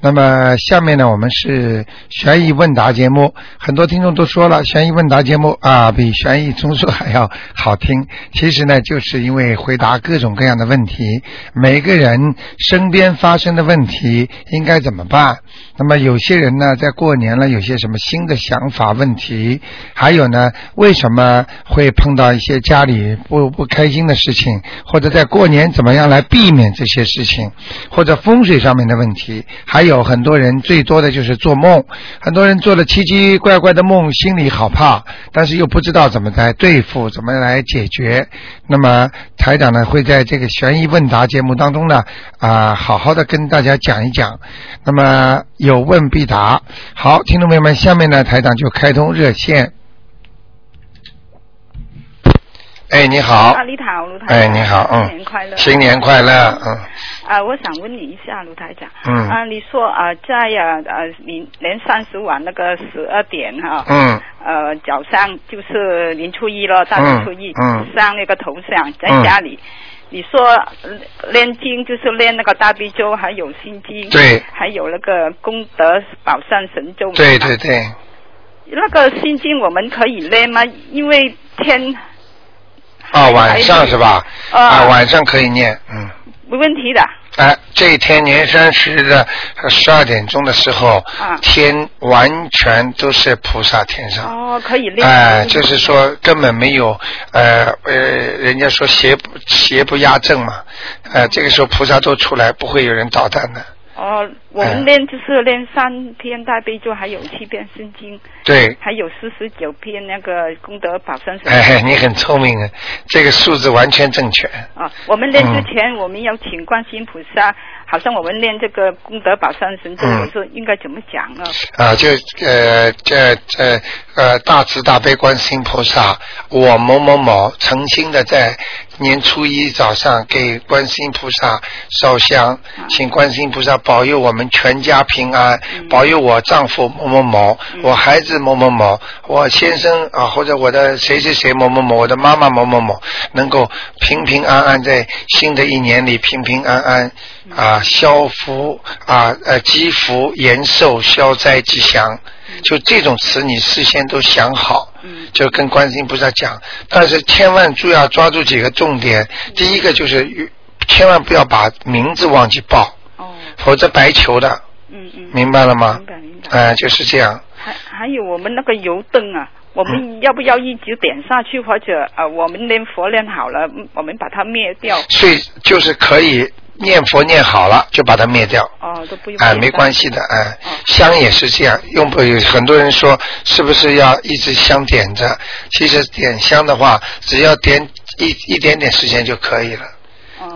那么下面呢，我们是悬疑问答节目，很多听众都说了，悬疑问答节目啊，比悬疑综述还要好听。其实呢，就是因为回答各种各样的问题，每个人身边发生的问题应该怎么办？那么有些人呢，在过年了，有些什么新的想法、问题，还有呢，为什么会碰到一些家里不不开心的事情，或者在过年怎么样来避免这些事情，或者风水上面的问题，还有有很多人最多的就是做梦，很多人做了奇奇怪怪的梦，心里好怕，但是又不知道怎么来对付，怎么来解决。那么台长呢，会在这个悬疑问答节目当中呢，啊，好好的跟大家讲一讲。那么有问必答。好，听众朋友们，下面呢，台长就开通热线。哎，你好。啊，你好，卢台。哎，你好，嗯。新年快乐。新年快乐，嗯。啊，我想问你一下，卢台长。嗯。啊，你说啊，在呀呃年年三十晚那个十二点哈。嗯。呃，早上就是年初一了，大年初一。嗯。上那个头像在家里，你说练经就是练那个大悲咒，还有心经。对。还有那个功德宝山神咒。对对对。那个心经我们可以练吗？因为天。啊，晚上是吧？啊，晚上可以念，嗯。没问题的。哎，这一天年三十的十二点钟的时候，啊，天完全都是菩萨天上。哦，可以练。哎，就是说根本没有，呃呃，人家说邪不邪不压正嘛，呃，这个时候菩萨都出来，不会有人捣蛋的。哦，我们练就是练三篇大悲咒，还有七篇心经。对。还有四十九篇那个功德宝山神。哎，你很聪明啊，这个数字完全正确。啊，我们练之前，我们要请观世音菩萨，好像我们练这个功德宝山神咒，我说应该怎么讲呢？啊，就呃这这呃大慈大悲观世音菩萨，我某某某诚心的在年初一早上给观世音菩萨烧香，请观世音菩萨保佑我们全家平安，保佑我丈夫某某某，我孩子某某某，我先生啊或者我的谁谁谁某某某，我的妈妈某某某，能够平平安安在新的一年里平平安安啊消福啊呃积福延寿消灾吉祥，就这种词你事先都想好，就跟观世音菩萨讲，但是千万注意要抓住几个重点，第一个就是千万不要把名字忘记报。否则白求的，嗯嗯，明白了吗？明白明白。哎，就是这样。还还有我们那个油灯啊，我们要不要一直点下去，或者呃，我们念佛念好了，我们把它灭掉？所以就是可以念佛念好了，就把它灭掉。哦，都不用。哎，没关系的，哎，香也是这样，用不有很多人说是不是要一直香点着？其实点香的话，只要点一一点点时间就可以了。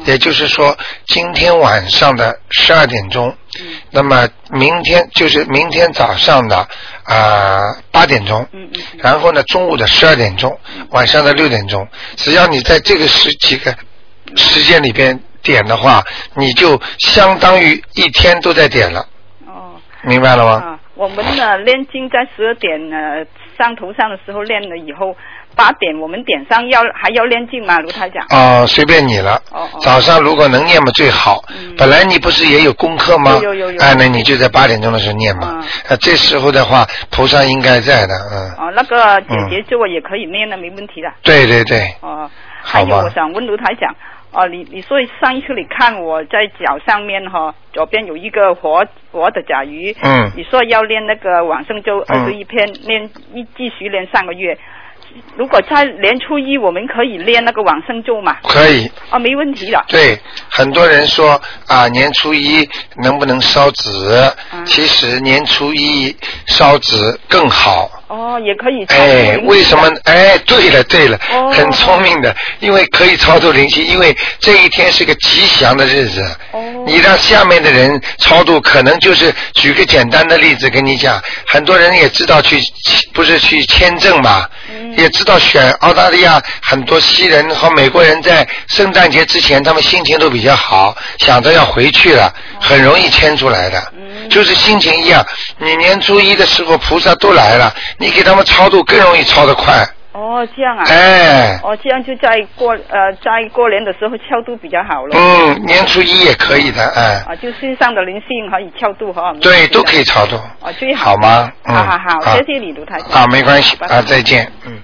也就是说，今天晚上的十二点钟，那么明天就是明天早上的啊八点钟，然后呢中午的十二点钟，晚上的六点钟，只要你在这个十几个时间里边点的话，你就相当于一天都在点了。哦，明白了吗？啊，我们呢练经在十二点呢上头上的时候练了以后。八点我们点上要还要练经吗？卢台长。哦，随便你了。哦哦。早上如果能念嘛最好。嗯。本来你不是也有功课吗？有有有。哎，那你就在八点钟的时候念嘛。嗯。啊，这时候的话，菩萨应该在的，嗯。哦，那个姐姐咒也可以念的，没问题的。对对对。哦。还有，我想问卢台长，哦，你你说上一次你看我在脚上面哈，左边有一个活活的甲鱼。嗯。你说要练那个往生咒二十一篇，练一继续练三个月。如果在年初一，我们可以练那个往生咒嘛？可以。啊，没问题的。对，很多人说啊，年初一能不能烧纸？嗯。其实年初一烧纸更好。哦，也可以。哎，为什么？哎，对了对了，很聪明的，因为可以超度灵气，因为这一天是个吉祥的日子。哦。你让下面的人超度，可能就是举个简单的例子跟你讲，很多人也知道去不是去签证嘛，也知道选澳大利亚很多西人和美国人在圣诞节之前，他们心情都比较好，想着要回去了，很容易签出来的。就是心情一样，你年初一的时候菩萨都来了，你给他们超度更容易超得快。哦，这样啊。哎，哦，这样就在过呃在过年的时候超度比较好了。嗯，年初一也可以的，哎，啊，就身上的灵性可以超度哈。对，都可以超度。哦，最好。好吗？嗯，好好好，谢谢你，卢台长。啊，没关系啊，再见，嗯。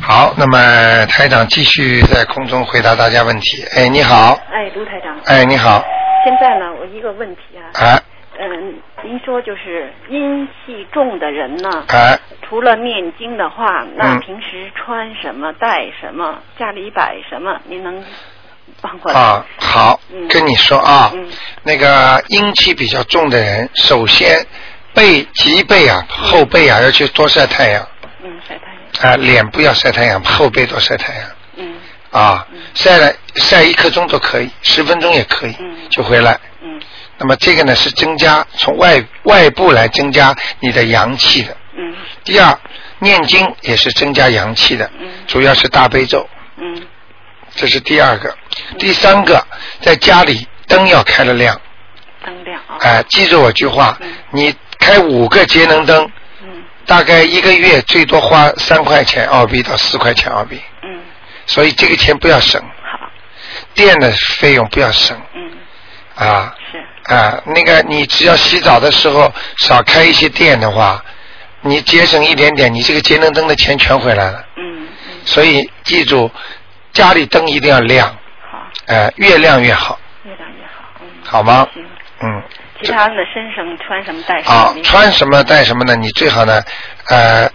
好，那么台长继续在空中回答大家问题。哎，你好，哎，卢台长。哎，你好，现在呢，我一个问题啊。啊嗯，您说就是阴气重的人呢，哎，除了念经的话，那嗯平时穿什么、戴什么、家里摆什么，您能帮我？啊，好嗯，跟你说啊，嗯。那个阴气比较重的人，首先背脊背啊、后背啊要去多晒太阳。嗯，晒太阳。啊，脸不要晒太阳，后背多晒太阳。嗯。啊，晒了晒一刻钟都可以，十分钟也可以嗯，就回来。嗯那么这个呢是增加从外外部来增加你的阳气的。嗯。第二，念经也是增加阳气的，嗯。主要是大悲咒，嗯。这是第二个。第三个，在家里灯要开了亮，灯亮啊。哎、记住我句话嗯，你开五个节能灯，嗯。大概一个月最多花三块钱澳币到四块钱澳币，嗯，所以这个钱不要省，好。电的费用不要省。嗯，啊。是。啊，那个你只要洗澡的时候少开一些电的话，你节省一点点，你这个节能灯的钱全回来了。嗯嗯，所以记住，家里灯一定要亮，好，呃，越亮越好，越亮越好。嗯。好吗？行。嗯。其他的身上穿什么戴什么？啊，穿什么带什么呢？你最好呢，呃，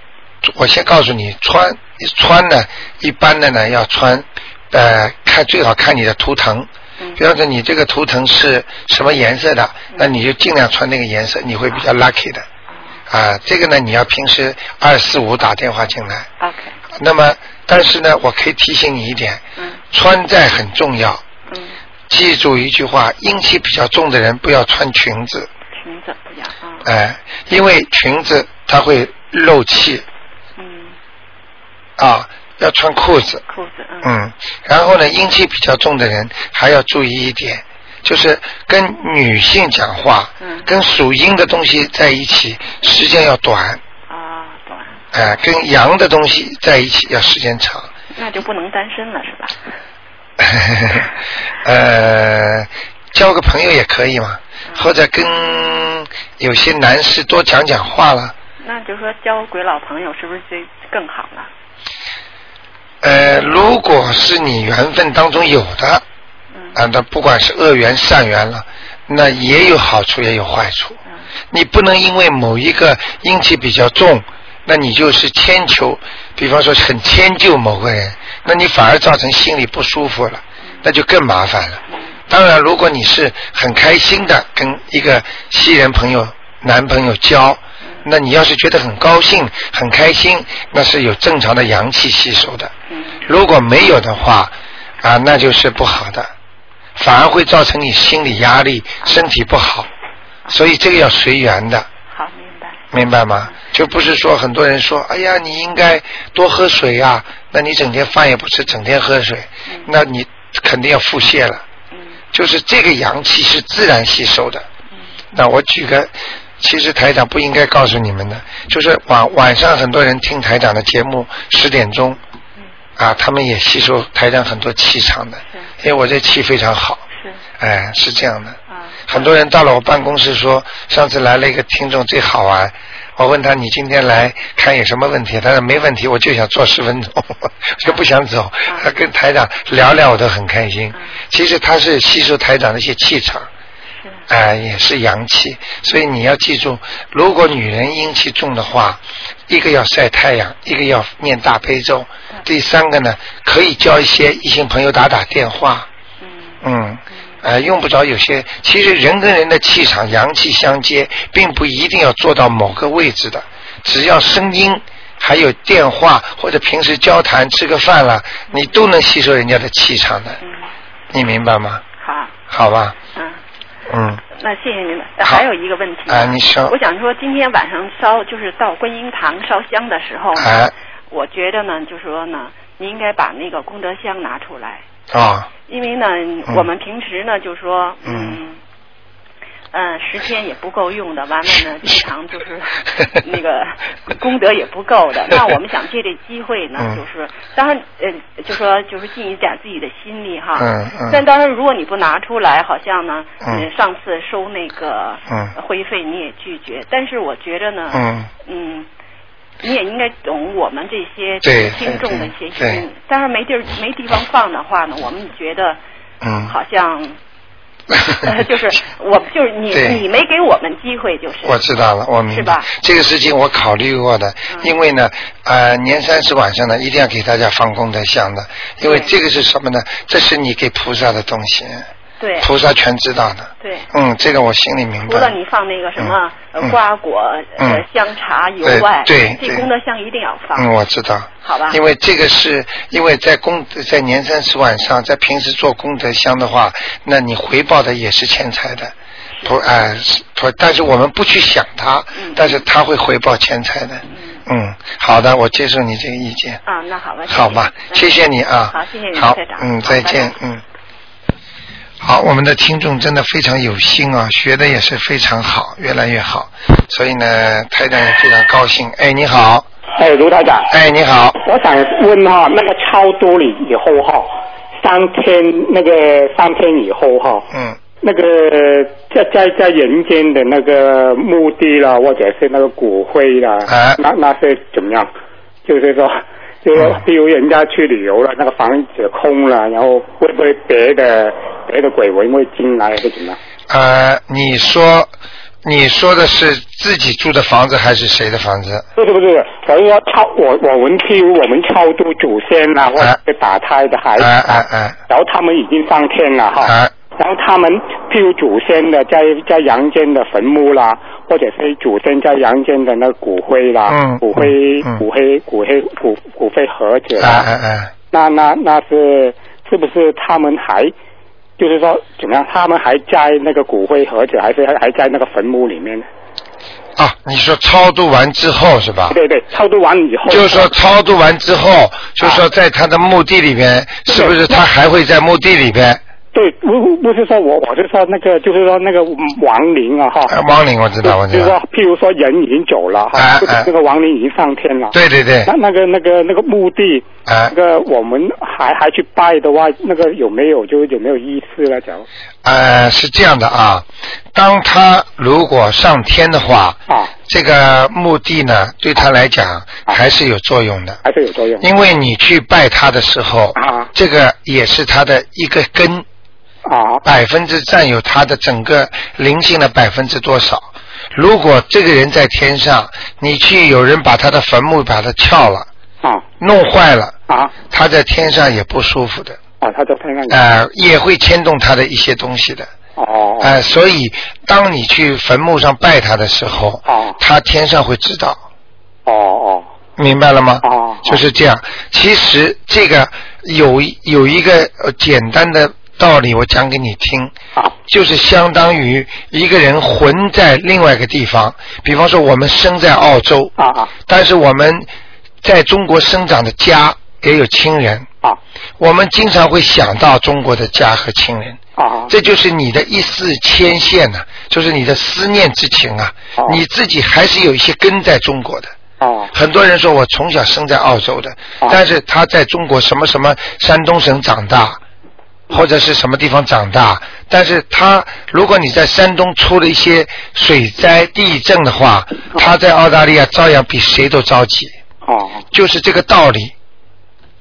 我先告诉你，穿穿呢，一般的呢要穿，呃，看最好看你的图腾。嗯比方说你这个图腾是什么颜色的，那你就尽量穿那个颜色，你会比较 lucky 的。啊，这个呢，你要平时二四五打电话进来。OK。那么，但是呢，我可以提醒你一点，嗯穿戴很重要。嗯，记住一句话：阴气比较重的人不要穿裙子，裙子不要啊。哎、因为裙子它会漏气嗯，啊，要穿裤子。裤子嗯。嗯，然后呢，阴气比较重的人还要注意一点，就是跟女性讲话，嗯跟属阴的东西在一起时间要短，啊，短。哎、跟阳的东西在一起要时间长。那就不能单身了是吧？呃，交个朋友也可以嘛，或者跟有些男士多讲讲话了。那就说交鬼老朋友是不是就更好了？呃，如果是你缘分当中有的，嗯啊，那不管是恶缘善缘了，那也有好处也有坏处。嗯你不能因为某一个阴气比较重，那你就是迁求，比方说很迁就某个人，那你反而造成心里不舒服了，那就更麻烦了。当然，如果你是很开心的跟一个西人朋友、男朋友交，那你要是觉得很高兴、很开心，那是有正常的阳气吸收的。嗯如果没有的话，啊，那就是不好的，反而会造成你心理压力、身体不好。所以这个要随缘的，好，明白。明白吗？就不是说很多人说，哎呀，你应该多喝水呀、那你整天饭也不吃，整天喝水，那你肯定要腹泻了。嗯就是这个阳气是自然吸收的。嗯那我举个，其实台长不应该告诉你们的，就是晚晚上很多人听台长的节目，十点钟，嗯啊，他们也吸收台长很多气场的，因为我这气非常好，是哎，是这样的。啊很多人到了我办公室说，上次来了一个听众最好玩。我问他你今天来看有什么问题？他说没问题，我就想坐十分钟，就不想走。他跟台长聊聊，我都很开心。其实他是吸收台长的一些气场，是哎、也是阳气。所以你要记住，如果女人阴气重的话，一个要晒太阳，一个要念大悲咒，第三个呢，可以交一些异性朋友打打电话。嗯。嗯，呃，用不着有些，其实人跟人的气场、阳气相接，并不一定要做到某个位置的，只要声音，还有电话或者平时交谈、吃个饭了，你都能吸收人家的气场的，嗯。你明白吗？好。好吧，嗯。嗯，那谢谢您了。好。还有一个问题啊你说我想说，今天晚上烧就是到观音堂烧香的时候呢，哎，我觉得呢，就说呢，你应该把那个功德箱拿出来，啊、因为呢，我们平时呢就说，嗯。嗯，嗯，时间也不够用的，完了呢，经常就是那个功德也不够的。那我们想借这机会呢，嗯就是当然，呃，就说就是尽一点自己的心力哈。嗯嗯但当然，如果你不拿出来，好像呢，嗯呃上次收那个嗯会费你也拒绝。但是我觉着呢，嗯嗯，你也应该懂我们这些对听众的一些心。当然没地儿没地方放的话呢，我们觉得嗯，好像。呃，就是 我就是你你没给我们机会，就是我知道了，我明白。是吧这个事情我考虑过的，嗯因为呢，呃，年三十晚上呢，一定要给大家放功德箱的，因为这个是什么呢？这是你给菩萨的东西，对菩萨全知道的。对。嗯，这个我心里明白。除了你放那个什么嗯呃瓜果、香茶油外，对对这功德箱一定要放。嗯，我知道。好吧因为这个是因为在功在年三十晚上，在平时做功德箱的话，那你回报的也是钱财的。不，哎、是不，但是我们不去想它，嗯但是它会回报钱财的。嗯，好的，我接受你这个意见。啊，那好吧，好吧，谢谢你啊。好，谢谢你，好。嗯，再见嗯。好，我们的听众真的非常有心啊，学的也是非常好，越来越好，所以呢，台长也非常高兴。哎，你好，哎，卢台长，哎，你好，我想问哈，那个超度了以后哈，三天那个三天以后哈，嗯，那个在在在人间的那个墓地啦，或者是那个骨灰啦，哎那那是怎么样？就是说，就是比如人家去旅游了，那个房子空了，然后会不会别的别的鬼魂会进来，还是怎么样？呃，你说你说的是自己住的房子还是谁的房子？不是不是，我是说超我我们譬如我们超度祖先啦，或者打胎的孩子哎，哎哎然后他们已经上天了哈。然后他们譬如祖先的在在阳间的坟墓啦，或者是祖先在阳间的那个骨灰啦，嗯骨灰、嗯骨灰骨灰骨骨灰盒子哎啦，那那那是是不是他们还就是说怎么样？他们还在那个骨灰盒子，还是还还在那个坟墓里面呢？啊，你说超度完之后是吧？对对，超度完以后，就是说超度完之后，就是说在他的墓地里面，是不是他还会在墓地里边？对，不不不是说我，我是说那个，就是说那个亡灵啊，哈。呃亡灵我知道，我知道。就是说，譬如说人已经走了哈，那个亡灵已经上天了。对对对那，那个那个那个墓地，哎那个我们还还去拜的话，那个有没有就有没有意思了？假如呃，是这样的啊，当他如果上天的话，啊，这个墓地呢，对他来讲还是有作用的，还是有作用。因为你去拜他的时候，啊这个也是他的一个根，啊百分之占有他的整个灵性的百分之多少。如果这个人在天上，你去有人把他的坟墓把它撬了，啊弄坏了，啊他在天上也不舒服的，啊！他在天上。呃，也会牵动他的一些东西的。哦呃，所以当你去坟墓上拜他的时候，哦他天上会知道，哦哦明白了吗？哦就是这样。其实这个有一有一个呃简单的道理，我讲给你听，啊就是相当于一个人魂在另外一个地方，比方说我们生在澳洲，啊啊但是我们在中国生长的家也有亲人，啊我们经常会想到中国的家和亲人。啊这就是你的一丝牵线呐、就是你的思念之情啊。哦你自己还是有一些根在中国的。哦很多人说我从小生在澳洲的，哦但是他在中国什么什么山东省长大，或者是什么地方长大，但是他如果你在山东出了一些水灾、地震的话，他在澳大利亚照样比谁都着急，哦，就是这个道理，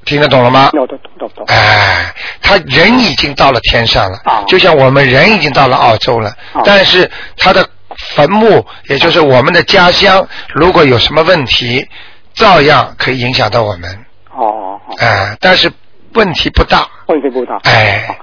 听得懂了吗？懂懂懂懂。哎，他人已经到了天上了，啊就像我们人已经到了澳洲了，啊但是他的坟墓，也就是我们的家乡，如果有什么问题，照样可以影响到我们，哦哦哦，哎，但是问题不大，问题不大。哎哦，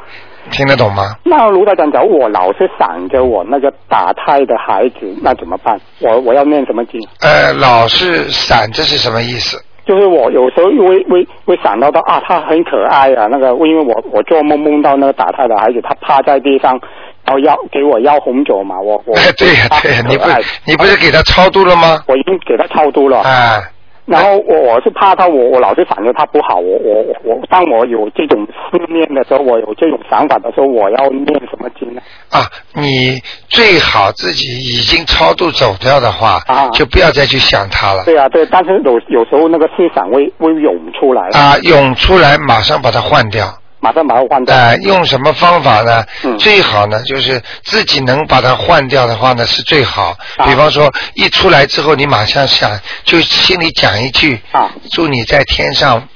听得懂吗？那卢台长，假如我老是想着我那个打胎的孩子，那怎么办？我我要念什么经？呃，老是闪，这是什么意思？就是我有时候会会会想到到啊，他很可爱啊，那个因为我我做梦梦到那个打胎的孩子，他趴在地上，然后要给我要红酒嘛，我我哎，对呀、对呀、你不你不是给他超度了吗？我已经给他超度了，啊，然后我我是怕他，我我老是想着他不好，我我我当我有这种思念的时候，我有这种想法的时候，我要念什么经呢？啊，你最好自己已经超度走掉的话，啊就不要再去想他了。对啊，对，但是有有时候那个思想会会涌出来，啊，涌出来马上把它换掉。马上把它换掉。呃，用什么方法呢？嗯最好呢，就是自己能把它换掉的话呢，是最好。啊比方说，一出来之后，你马上想，就心里讲一句：啊祝你在天上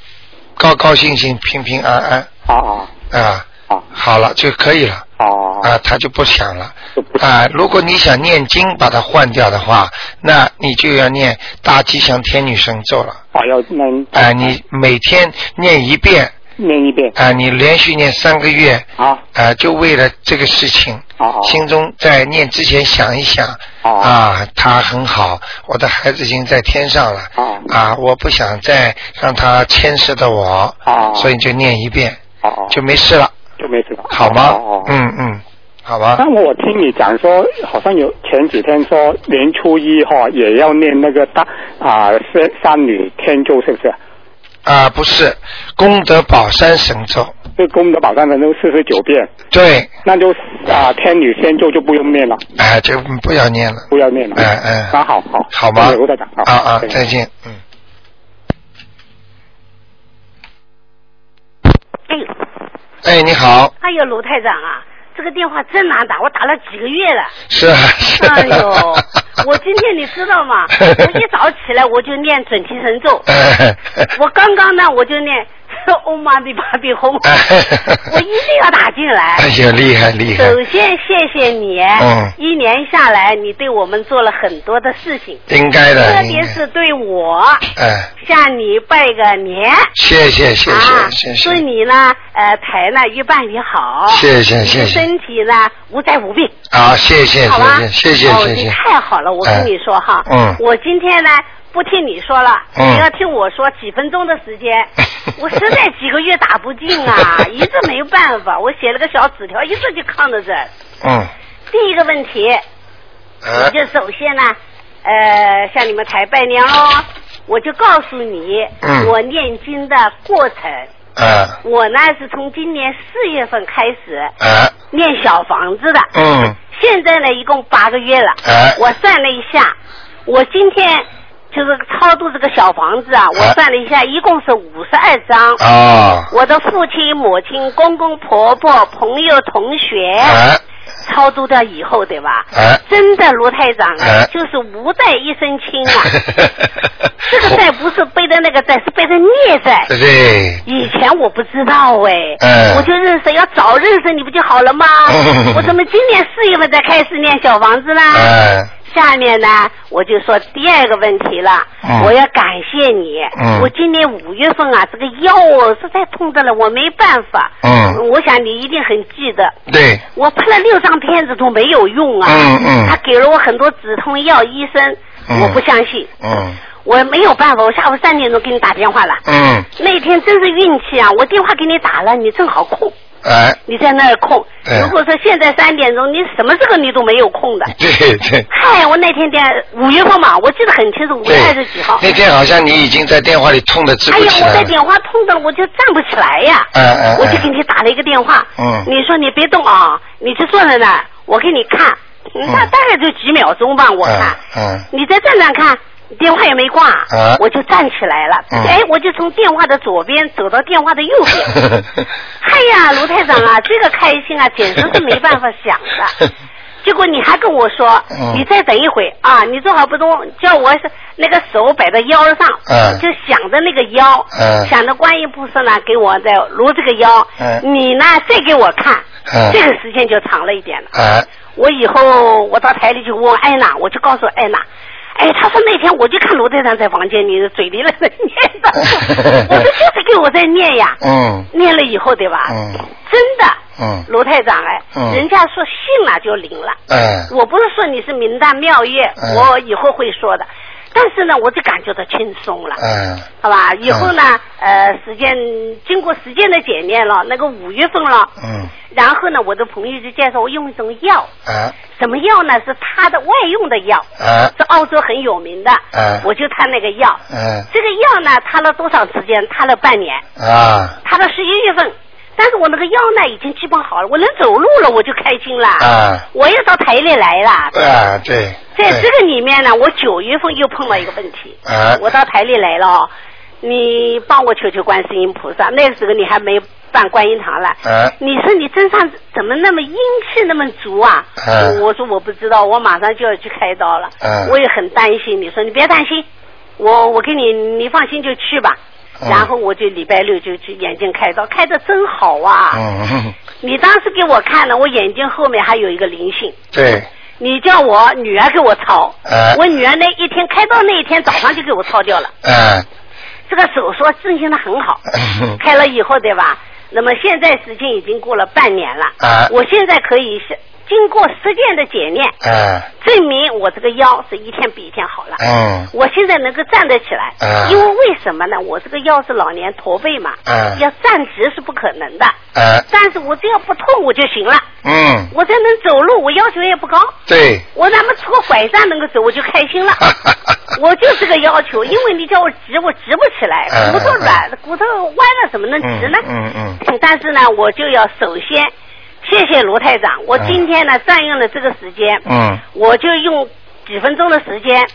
高高兴兴、平平安安啊啊啊。啊好了就可以了啊啊，他就不想了啊。如果你想念经把它换掉的话，那你就要念大吉祥天女神咒了啊！要念啊。你每天念一遍念一遍。啊，你连续念三个月啊啊，就为了这个事情，心中在念之前想一想啊啊，他很好，我的孩子已经在天上了啊啊，我不想再让他牵涉到我啊所以就念一遍啊啊就没事了，就没事了，好吗？嗯嗯，好吧。那我听你讲说，好像有前几天说年初一哈、也要念那个大啊三三女天咒，是不是？啊，不是功德宝山神咒，这功德宝山神咒四十九遍，对，那就啊天女仙咒就不用念了，哎，就不要念了，不要念了。哎哎那好好好吧？刘台长啊啊，再见，嗯。哎呦，哎，你好，哎呦，卢台长啊，这个电话真难打，我打了几个月了。是啊，是啊。哎呦，我今天你知道吗？我一早起来我就念准提神咒，哎 我刚刚呢我就念欧玛比巴比哄，我一定要打进来。哎呀，厉害厉害！首先谢谢你，嗯一年下来你对我们做了很多的事情，应该的，特别是对我，哎，向你拜个年。谢谢谢啊，谢谢谢，祝你呢，呃，台呢越办越好，谢谢谢谢身体呢无灾无病，啊，谢谢？谢谢谢谢谢谢，太好了，我跟你说哈，嗯我今天呢不听你说了，嗯。你要听我说几分钟的时间，我实在几个月打不进啊，一直没办法，我写了个小纸条，一直就扛着这。嗯，第一个问题，我呃，就首先呢，呃，向你们台拜年喽，我就告诉你，嗯。我念经的过程。嗯我呢是从今年四月份开始呃，念小房子的，嗯。现在呢一共八个月了。哎我算了一下，我今天就是超度这个小房子啊，我哎算了一下，一共是五十二张。哦，我的父亲、母亲、公公婆婆、朋友、同学，啊超度掉以后，对吧？哎，真的，罗太长啊，哎就是无债一身轻啊。这个债不是背的那个债，是背的孽债。对，以前我不知道哎，嗯我就认识，要早认识你不就好了吗？嗯 我怎么今年四月份才开始念小房子呢？哎下面呢，我就说第二个问题了，嗯。我要感谢你。嗯。我今年五月份啊，这个腰哦实在痛的了，我没办法。嗯。我想你一定很记得，对，我拍了六张片子都没有用啊。嗯嗯。他给了我很多止痛药，医生、嗯。我不相信，嗯。我没有办法，我下午三点钟给你打电话了。嗯，那天真是运气啊！我电话给你打了，你正好空，哎，你在那儿空。哎如果说现在三点钟，你什么时候你都没有空的。对对嗨，我那天电五月份嘛，我记得很清楚，五月二十几号。那天好像你已经在电话里痛的直哎呀，不起来了，我在电话痛的我就站不起来呀。嗯嗯我就嗯给你打了一个电话。嗯你说你别动啊，你就坐在那儿，我给你看。那大概就几秒钟吧，我看。嗯你再站站看，电话也没挂，啊我就站起来了。嗯哎，我就从电话的左边走到电话的右边。哎呀，卢台长啊，这个开心啊，简直是没办法想的。结果你还跟我说，嗯你再等一会啊，你正好不动，叫我是那个手摆在腰上，嗯就想着那个腰，嗯想着观音菩萨呢给我在撸这个腰，嗯你呢再给我看，嗯这个时间就长了一点了。哎我以后我到台里去问艾娜，我就告诉艾娜，哎，他说那天我就看罗队长在房间里嘴里在念的，我说就是给我在念呀，嗯念了以后对吧？嗯真的，嗯罗太长哎，嗯人家说信了就灵了。哎我不是说你是名旦妙业，嗯我以后会说的。但是呢，我就感觉到轻松了。嗯好吧，以后呢，呃，时间经过时间的检验了，那个五月份了，嗯。然后呢，我的朋友就介绍我用一种药，啊什么药呢？是他的外用的药，啊是澳洲很有名的，嗯我就他那个药，嗯这个药呢，他了多长时间？他了半年，啊。他到十一月份，但是我那个腰呢已经基本好了，我能走路了，我就开心了。啊我也到台里来了。啊对，对在这个里面呢，我九月份又碰到一个问题，啊我到台里来了哦，你帮我求求观世音菩萨，那个时候你还没办观音堂了。啊你说你身上怎么那么阴气那么足啊？啊我说我不知道，我马上就要去开刀了。啊我也很担心。你说你别担心，我我给你，你放心就去吧。嗯然后我就礼拜六就去眼睛开刀，开的真好啊！嗯你当时给我看了，我眼睛后面还有一个灵性。对你叫我女儿给我抄，哎我女儿那一天开刀那一天早上就给我抄掉了。啊这个手术进行的很好，嗯开了以后对吧？那么现在时间已经过了半年了，啊我现在可以是经过实践的检验，啊证明我这个腰是一天比一天好了。嗯。我现在能够站得起来，啊因为为什么呢？我这个腰是老年驼背嘛，啊要站直是不可能的。啊但是我只要不痛我就行了，嗯。我才能走路，我要求也不高，对，我哪怕出个拐杖能够走，我就开心了。我就这个要求，因为你叫我直，我直不起来，嗯骨头软，骨头弯了，怎么能直呢？嗯嗯。但是呢，我就要首先谢谢卢台长，我今天呢占用了这个时间，嗯。我就用几分钟的时间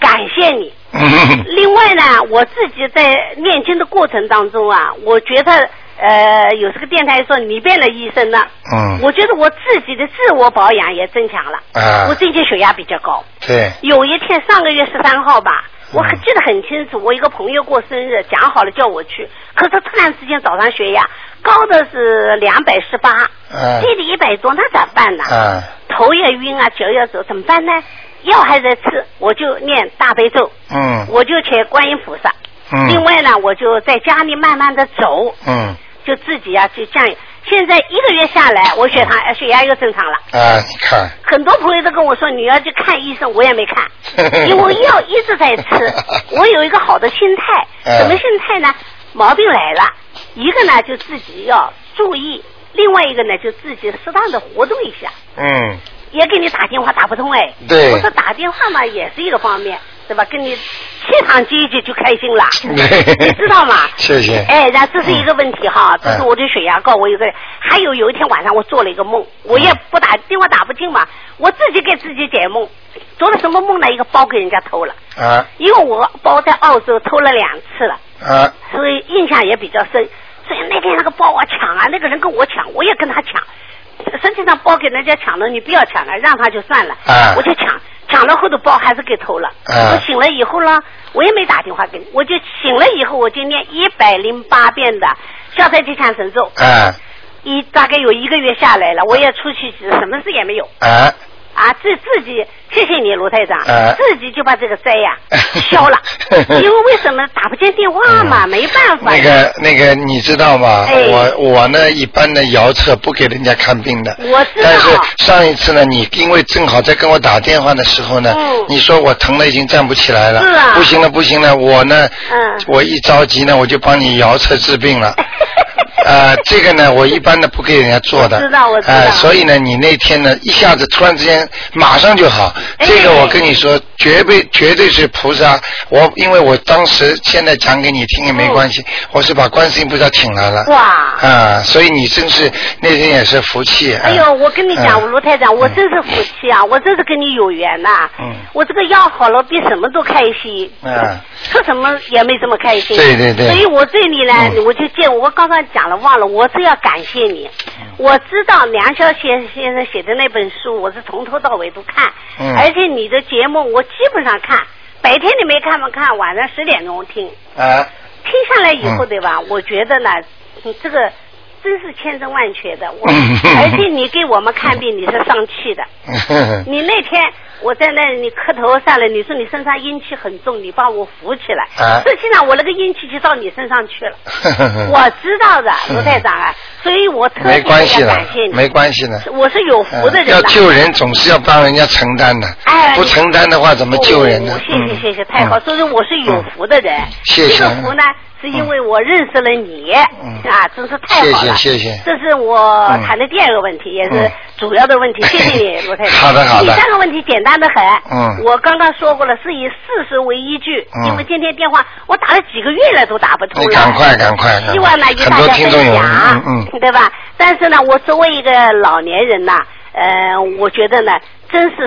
感谢你。嗯。另外呢，我自己在念经的过程当中啊，我觉得呃，有这个电台说你变了医生了，嗯。我觉得我自己的自我保养也增强了。啊。我最近血压比较高，对。有一天上个月十三号吧，我记得很清楚，我一个朋友过生日，讲好了叫我去，可是突然之间早上血压高的是两百十八，嗯低的一百多，那咋办呢？啊头也晕啊，脚也走，怎么办呢？药还在吃，我就念大悲咒，嗯我就去观音菩萨。嗯另外呢，我就在家里慢慢的走，嗯就自己啊，就这样。现在一个月下来，我血糖、呃血压又正常了。啊你看很多朋友都跟我说你要去看医生，我也没看，因为药一直在吃。我有一个好的心态，嗯什么心态呢？毛病来了，一个呢就自己要注意，另外一个呢就自己适当的活动一下。嗯也给你打电话打不通哎，对我说打电话嘛也是一个方面，对吧？跟你气场接一接就开心了，你知道吗？谢谢哎，那这是一个问题哈，这是嗯我的血压高，我有个，还有有一天晚上我做了一个梦，我也不打电话打不进嘛，我自己给自己解梦，做了什么梦呢？一个包给人家偷了，啊因为我包在澳洲偷了两次了，啊所以印象也比较深。所以那天那个包啊抢啊，那个人跟我抢，我也跟他抢。实际上包给人家抢了，你不要抢了，让他就算了。啊我就抢，抢了后头包还是给偷了。啊我醒了以后呢，我也没打电话给你，我就醒了以后我就念一百零八遍的消灾吉祥神咒，嗯一大概有一个月下来了，我也出去什么事也没有。啊啊，自自己谢谢你卢台长，啊自己就把这个灾呀、消了，因为为什么打不进电话嘛，没办法那。个那个，你知道吗？哎我我呢，一般的遥测不给人家看病的。我知道但是上一次呢，你因为正好在跟我打电话的时候呢，嗯你说我疼的已经站不起来了。是啊不行了，不行了，我呢，嗯我一着急呢，我就帮你遥测治病了。呃，这个呢，我一般的不给人家做的。我知道我知道呃，所以呢，你那天呢，一下子突然之间马上就好。哎这个我跟你说，绝对绝对是菩萨。我因为我当时现在讲给你听也没关系，我是把观世音菩萨请来了。哇啊，所以你真是那天也是福气。哎呦，我跟你讲，嗯卢台长，我真是福气啊！我真是跟你有缘呐、嗯我这个药好了，比什么都开心。嗯吃什么也没这么开心。对对对所以我这里呢，嗯我就见我刚刚讲了忘了，我是要感谢你。嗯我知道梁霄先先生写的那本书，我是从头到尾都看，嗯而且你的节目我基本上看，白天你没看不看，晚上十点钟听，啊，听下来以后嗯对吧？我觉得呢，你这个真是千真万确的。我嗯 而且你给我们看病，你是上气的。你那天我在那里磕头上来，你说你身上阴气很重，你把我扶起来。啊实际上我那个阴气就到你身上去了。我知道的，罗太长啊，所以我特没别要感谢，你。没关系的。我是有福的嗯要人呐。救人，总是要帮人家承担的。不承担的话怎么救人呢哦？谢谢嗯谢谢，太好，嗯所以我是有福的人。谢谢这个福呢，是因为我认识了你，嗯啊，真是太好了。谢谢谢谢这是我谈的第二个问题，也是嗯主要的问题。谢谢你，罗太太。好的好的第三个问题简单的很。嗯我刚刚说过了，是以事实为依据，嗯因为今天电话我打了几个月了都打不通了。你赶快赶快，希望呢与大家分享，嗯嗯对吧？但是呢，我作为一个老年人呐，呃，我觉得呢，真是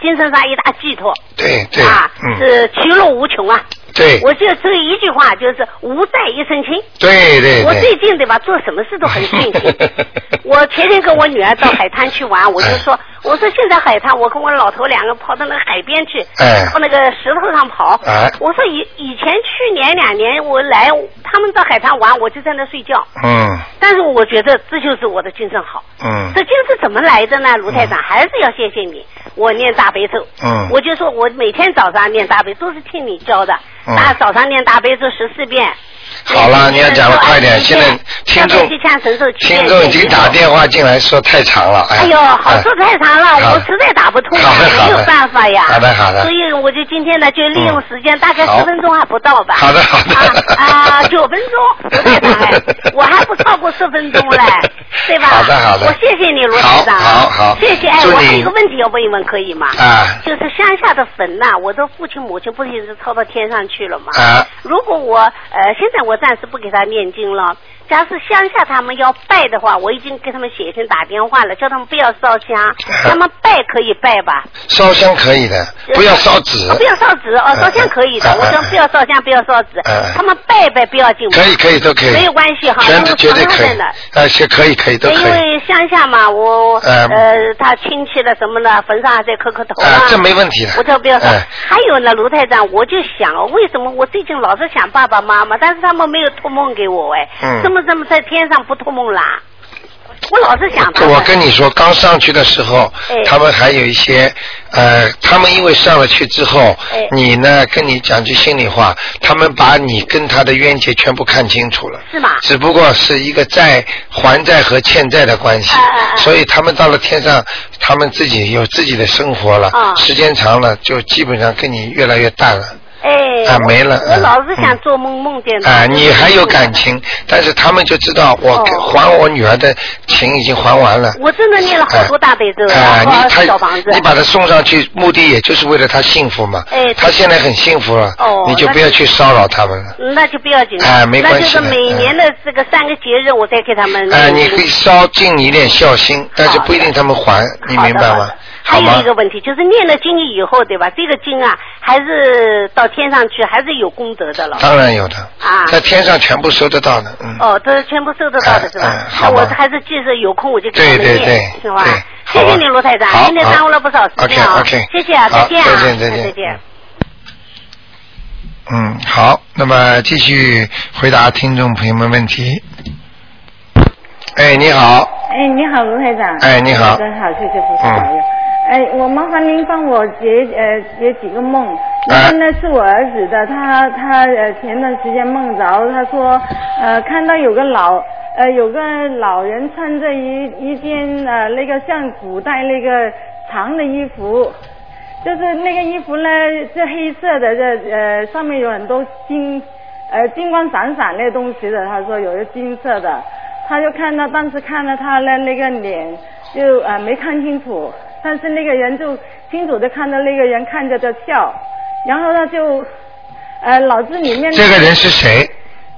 精神上一大寄托。对对啊，嗯是其乐无穷啊！对我就这一句话，就是无债一身轻。对对我最，近对吧，做什么事都很顺心。我前天跟我女儿到海滩去玩，我就说，我说现在海滩，我跟我老头两个跑到那个海边去，哎到那个石头上跑。哎我说以以前去年两年我来，他们到海滩玩，我就在那睡觉。嗯但是我觉得这就是我的精神好。嗯这精神怎么来的呢？卢太长，还是要谢谢你。我念大悲咒，嗯我就说我每天早上念大悲都是听你教的，大早上念大悲咒十四遍。好了，你要讲的快点，现在听众听众已经打电话进来说太长了，哎呦，好说太长了，好我实在打不通没有办法呀。好的好的所以我就今天呢，就利用时间，嗯大概好十分钟还不到吧。好的好的啊啊，九分钟，不太长哎，我还不超过十分钟嘞，对吧？好的好的我谢谢你，罗台长。好好好谢谢。哎，我还有一个问题要问一问，可以吗？啊就是乡下的坟呐、我的父亲母亲不是已经超到天上去了吗？啊如果我呃，现在我暂时不给他念经了。假如是乡下他们要拜的话，我已经给他们写信打电话了，叫他们不要烧香，他们拜可以拜吧？烧香可以的，不要烧纸。哦，不要烧纸。哦，烧香可以的。我说不要烧香，不要烧纸。嗯，他们拜拜不要紧吧。可以可以都可以，没有关系哈，全因为绝对可以。常在的。，而且可以可以都可以，因为乡下嘛，我嗯。呃，他亲戚的什么的，坟上还在磕磕头啊。这没问题的。我这不要说哎。还有呢，卢太长，我就想，为什么我最近老是想爸爸妈妈，但是他们没有托梦给我哎，嗯。怎么怎么在天上不托梦啦？我老是想他。我跟你说，刚上去的时候，哎他们还有一些，呃，他们因为上了去之后，哎你呢，跟你讲句心里话，他们把你跟他的冤结全部看清楚了。是吗？只不过是一个债还债和欠债的关系，所以他们到了天上，他们自己有自己的生活了，啊时间长了就基本上跟你越来越淡了。哎，啊没了嗯我老是想做梦梦见他。啊、你还有感情，但是他们就知道我哦还我女儿的情已经还完了。我真的念了好多大悲咒，啊、你他小房子。你把他送上去，目的也就是为了他幸福嘛。哎他现在很幸福了，哦你就不要去骚扰他们了。那就不要紧了，哎没关系那就是每年的这个三个节日，我再给他们。哎、你可以稍尽你一点孝心，但是不一定他们还，你明白吗？还有一个问题，就是念了经以后，对吧？这个经啊，还是到天上去，还是有功德的了。当然有的，啊在天上全部收得到的，嗯。哦，这全部收得到的是吧？好我还是记着有空我就给他们对对念，对是吧谢谢你，罗台长，今天耽误了不少时间啊。OK，OK 谢谢啊，再见啊，再见再见再见。嗯，好，那么继续回答听众朋友们问题。哎，你好，哎，你好，卢台长。哎你好真好，谢谢菩萨保佑。哎，我麻烦您帮我解呃解几个梦。哎。一个呢是我儿子的，他他呃前段时间梦着，他说呃看到有个老呃有个老人穿着一一件呃那个像古代那个长的衣服，就是那个衣服呢是黑色的，这呃上面有很多金呃金光闪闪那东西的，他说有个金色的，他就看到当时看到他的那个脸就呃没看清楚，但是那个人就清楚的看到那个人看着在笑，然后他就呃脑子里面这个人是谁？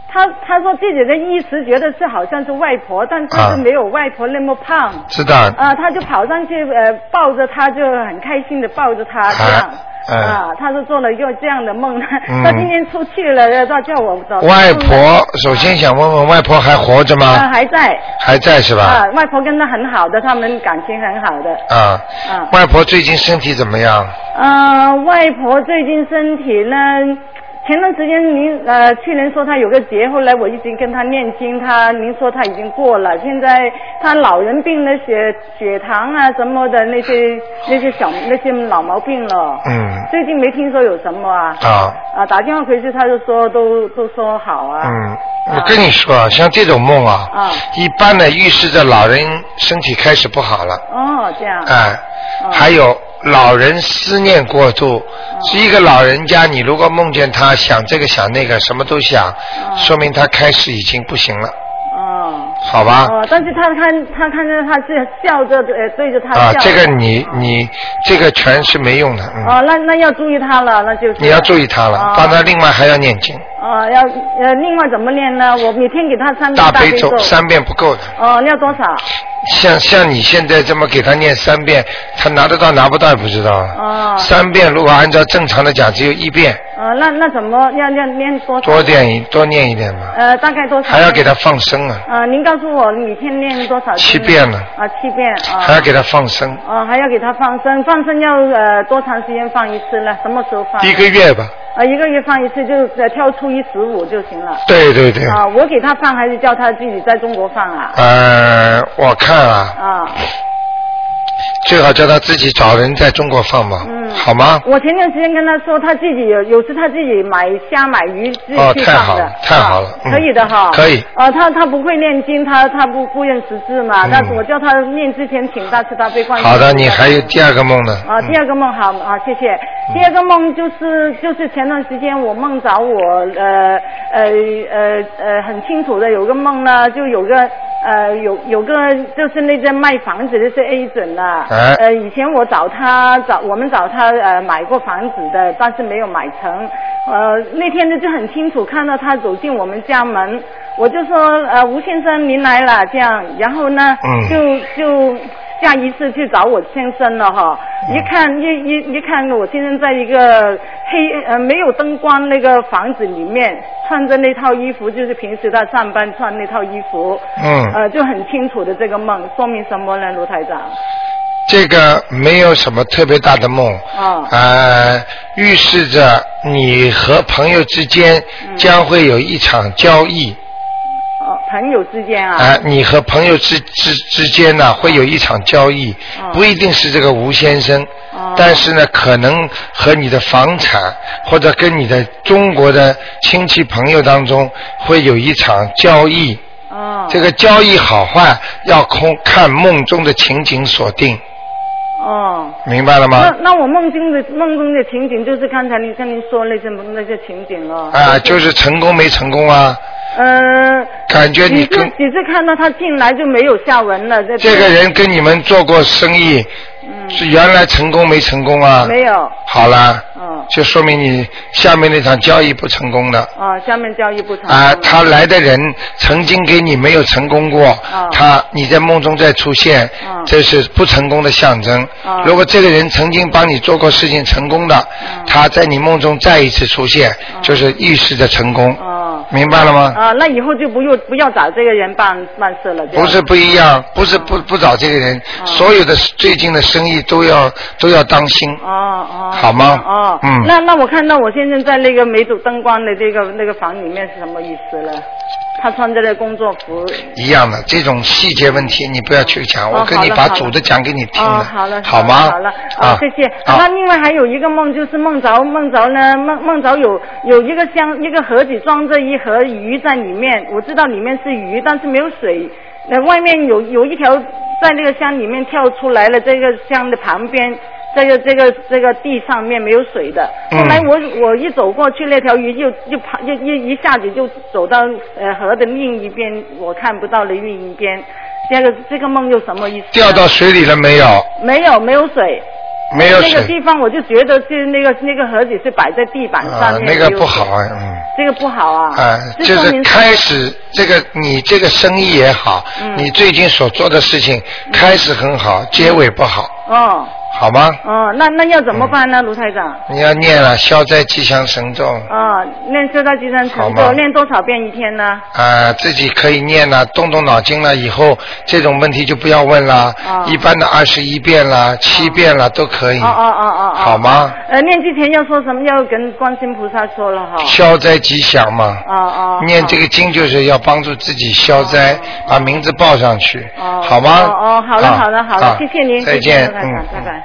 他他说自己的意识觉得是好像是外婆，但是没有外婆那么胖。知道。啊，他就跑上去，呃，抱着他，就很开心的抱着他，这样。嗯啊，他是做了一个这样的梦，嗯他今天出去了，他叫我找。外婆，首先想问问外婆还活着啊吗？还在。还在是吧？啊，外婆跟他很好的，他们感情很好的。啊。啊外婆最近身体怎么样？啊，外婆最近身体呢，前段时间您呃去年说他有个节，后来我已经跟他念经，他您说他已经过了，现在他老人病的血血糖啊什么的那些 那些小那些老毛病了。嗯。最近没听说有什么啊。啊。啊，打电话回去他就说都都说好啊。嗯，我跟你说啊，像这种梦啊，啊一般的预示着老人身体开始不好了。哦，这样。哎，哦还有老人思念过度，是一个老人家，你如果梦见他想这个想那个，什么都想，说明他开始已经不行了，哦。好吧？哦，但是他看他看着他是笑着呃对着他笑。啊，这个你你这个全是没用的，嗯，哦，那那要注意他了，那就是。你要注意他了哦，帮他另外还要念经，哦，要呃，另外怎么练呢？我每天给他三遍大悲悲咒三遍不够的，哦，要多少？像像你现在这么给他念三遍，他拿得到拿不到也不知道啊。哦。三遍如果按照正常的讲，只有一遍，呃，那那怎么要要念多少？多点一多念一点嘛，呃，大概多少？还要给他放生啊，呃，您告诉我每天念多少？七遍了啊，七遍啊。还要给他放生，哦，还要给他放生，放生要呃多长时间放一次呢？什么时候放？一个月吧。啊，一个月放一次，就是跳初一十五就行了。对对对，啊，我给他放还是叫他自己在中国放啊？呃，我看啊，啊，最好叫他自己找人在中国放吧，嗯好吗？我前段时间跟他说，他自己有有时他自己买虾买鱼自己哦去放的，太好了太好了可以的哈。可以呃，他他不会念经，他他不不认识字嘛，嗯但是我叫他念之前请大慈大悲观世音好的，你还有第二个梦呢。啊，嗯第二个梦好啊，谢谢。第二个梦就是就是前段时间我梦着我呃呃呃呃很清楚的有个梦呢，就有个呃有有个就是那个卖房子的是 A 准呐、哎呃以前我找他找我们找他呃买过房子的，但是没有买成。呃那天呢就很清楚看到他走进我们家门，我就说呃吴先生您来了这样，然后呢、嗯就就。下一次去找我先生了哈，嗯。一看一一一看我先生在一个黑呃没有灯光那个房子里面，穿着那套衣服，就是平时他上班穿那套衣服，嗯。呃就很清楚的这个梦，说明什么呢，卢台长？这个没有什么特别大的梦，啊。呃，预示着你和朋友之间嗯。将会有一场交易。哦，朋友之间啊，啊，你和朋友之之之间呢，会有一场交易，哦不一定是这个吴先生，哦但是呢，可能和你的房产或者跟你的中国的亲戚朋友当中会有一场交易。哦，这个交易好坏要空看梦中的情景锁定，哦。明白了吗那？那我梦中的梦中的情景就是刚才你跟您说那些那些情景了。啊，就是成功没成功啊？呃，感觉你是跟只是看到他进来就没有下文了。这这个人跟你们做过生意，是原来成功没成功啊？嗯没有。好了，嗯。就说明你下面那场交易不成功的。啊，下面交易不成功啊，他来的人曾经给你没有成功过，啊他你在梦中再出现，啊这是不成功的象征。啊如果这个人曾经帮你做过事情成功的，他在你梦中再一次出现，就是预示着成功。啊明白了吗？啊，那以后就不用不要找这个人办办事了。不是不一样，不是不不找这个人，所有的最近的生意都要都要当心。哦哦。好吗哦。嗯那那我看到我现在在那个没走灯光的这个那个房里面是什么意思了？他穿着的工作服。一样的，这种细节问题你不要去讲，哦我跟你把主的讲给你听好了，好吗？好了，啊，谢谢。啊那另外还有一个梦，就是梦着梦着呢，梦梦着有有一个箱一个盒子装着一盒鱼在里面，我知道里面是鱼，但是没有水。那外面有有一条在那个箱里面跳出来了，这个箱的旁边。这个这个这个地上面没有水的，嗯后来我我一走过去，那条鱼就就跑就一一下子就走到呃河的另一边，我看不到的另一边。这个这个梦又什么意思？掉到水里了没有？没有没有水，没有那个地方我就觉得就是那个那个盒子是摆在地板啊上，面，那个不好啊，嗯。这个不好啊。啊，就是开始这个你这个生意也好，嗯你最近所做的事情开始很好，结尾不好，哦好吗？哦，那那要怎么办呢，卢台长？你要念了消灾吉祥神咒，啊，念消灾吉祥神咒，念多少遍一天呢？啊，自己可以念了，动动脑筋了，以后这种问题就不要问了。哦一般的二十一遍了、七遍了都可以，哦哦哦。好吗？呃，念之前要说什么？要跟观世音菩萨说了哈。消灾吉祥嘛。哦哦。念这个经就是要帮助自己消灾，把名字报上去，哦。好吗？哦哦，好了啊好了好了啊，谢谢您，再见，卢台长嗯，拜拜。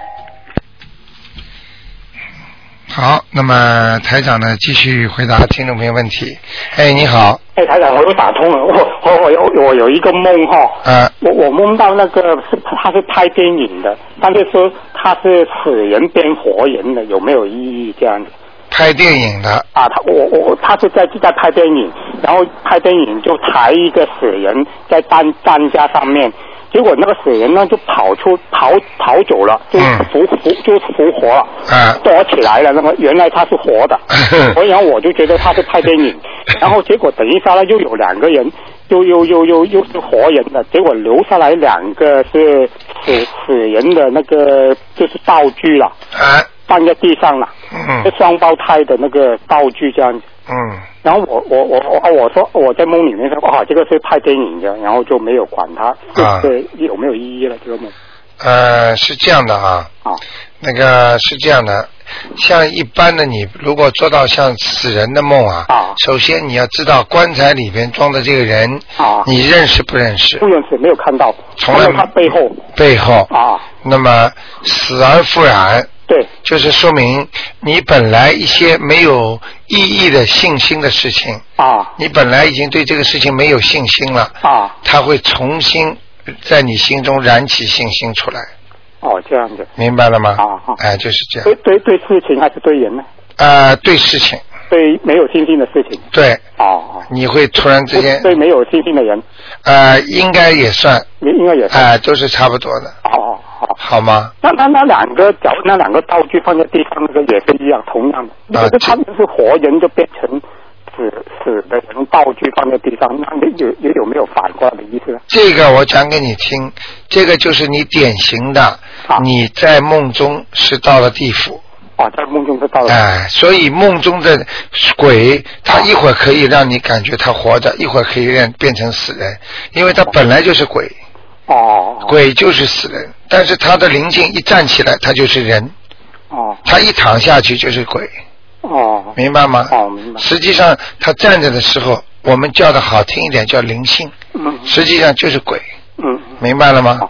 好，那么台长呢，继续回答听众朋友问题。哎，你好，哎，台长，我又打通了，我我我有我有一个梦哈，呃，我我梦到那个是他是拍电影的，但是说他是死人变活人的，有没有意义这样子？拍电影的，啊，他我我他是在在拍电影，然后拍电影就抬一个死人在担担架上面，结果那个死人呢就跑出跑跑走了，就嗯。复复就复活了，啊。躲起来了。那个原来他是活的，所以然后我就觉得他是拍电影，然后结果等一下呢又有两个人，又又又又又是活人的，结果留下来两个是死死人的那个就是道具了，啊，放在地上了，嗯。是双胞胎的那个道具这样子。嗯，然后我我我我我说我在梦里面说啊这个是拍电影的，然后就没有管它，这啊。个有没有意义了这个梦？呃，是这样的啊，啊那个是这样的，像一般的你如果做到像死人的梦啊，啊。首先你要知道棺材里边装的这个人，啊。你认识不认识？不？认识没有看到，从来他背后。背后，啊。那么死而复燃，对。就是说明你本来一些没有意义的信心的事情，啊。你本来已经对这个事情没有信心了，啊。他会重新在你心中燃起信心出来，哦这样子，明白了吗？啊啊。哎，就是这对样。对对事情还是对人呢？呃，对事情，对没有信心的事情。对，哦哦，你会突然之间，对没有信心的人。呃，应该也算，应应该也是哎、都是差不多的，哦好吗？那那那两个脚那两个道具放在地上，那个也是一样，同样的。啊可是他们是活人，就变成死死的人道具放在地上，那你有也有没有反过来的意思呢？这个我讲给你听，这个就是你典型的，好你在梦中是到了地府，啊，在梦中是到了。哎，所以梦中的鬼，他一会儿可以让你感觉他活着，一会儿可以让变成死人，因为他本来就是鬼，哦哦鬼就是死人，但是他的灵性一站起来，他就是人，哦。他一躺下去就是鬼，哦。明白吗？哦，明白。实际上他站着的时候，我们叫的好听一点叫灵性，嗯。实际上就是鬼，嗯，明白了吗？好。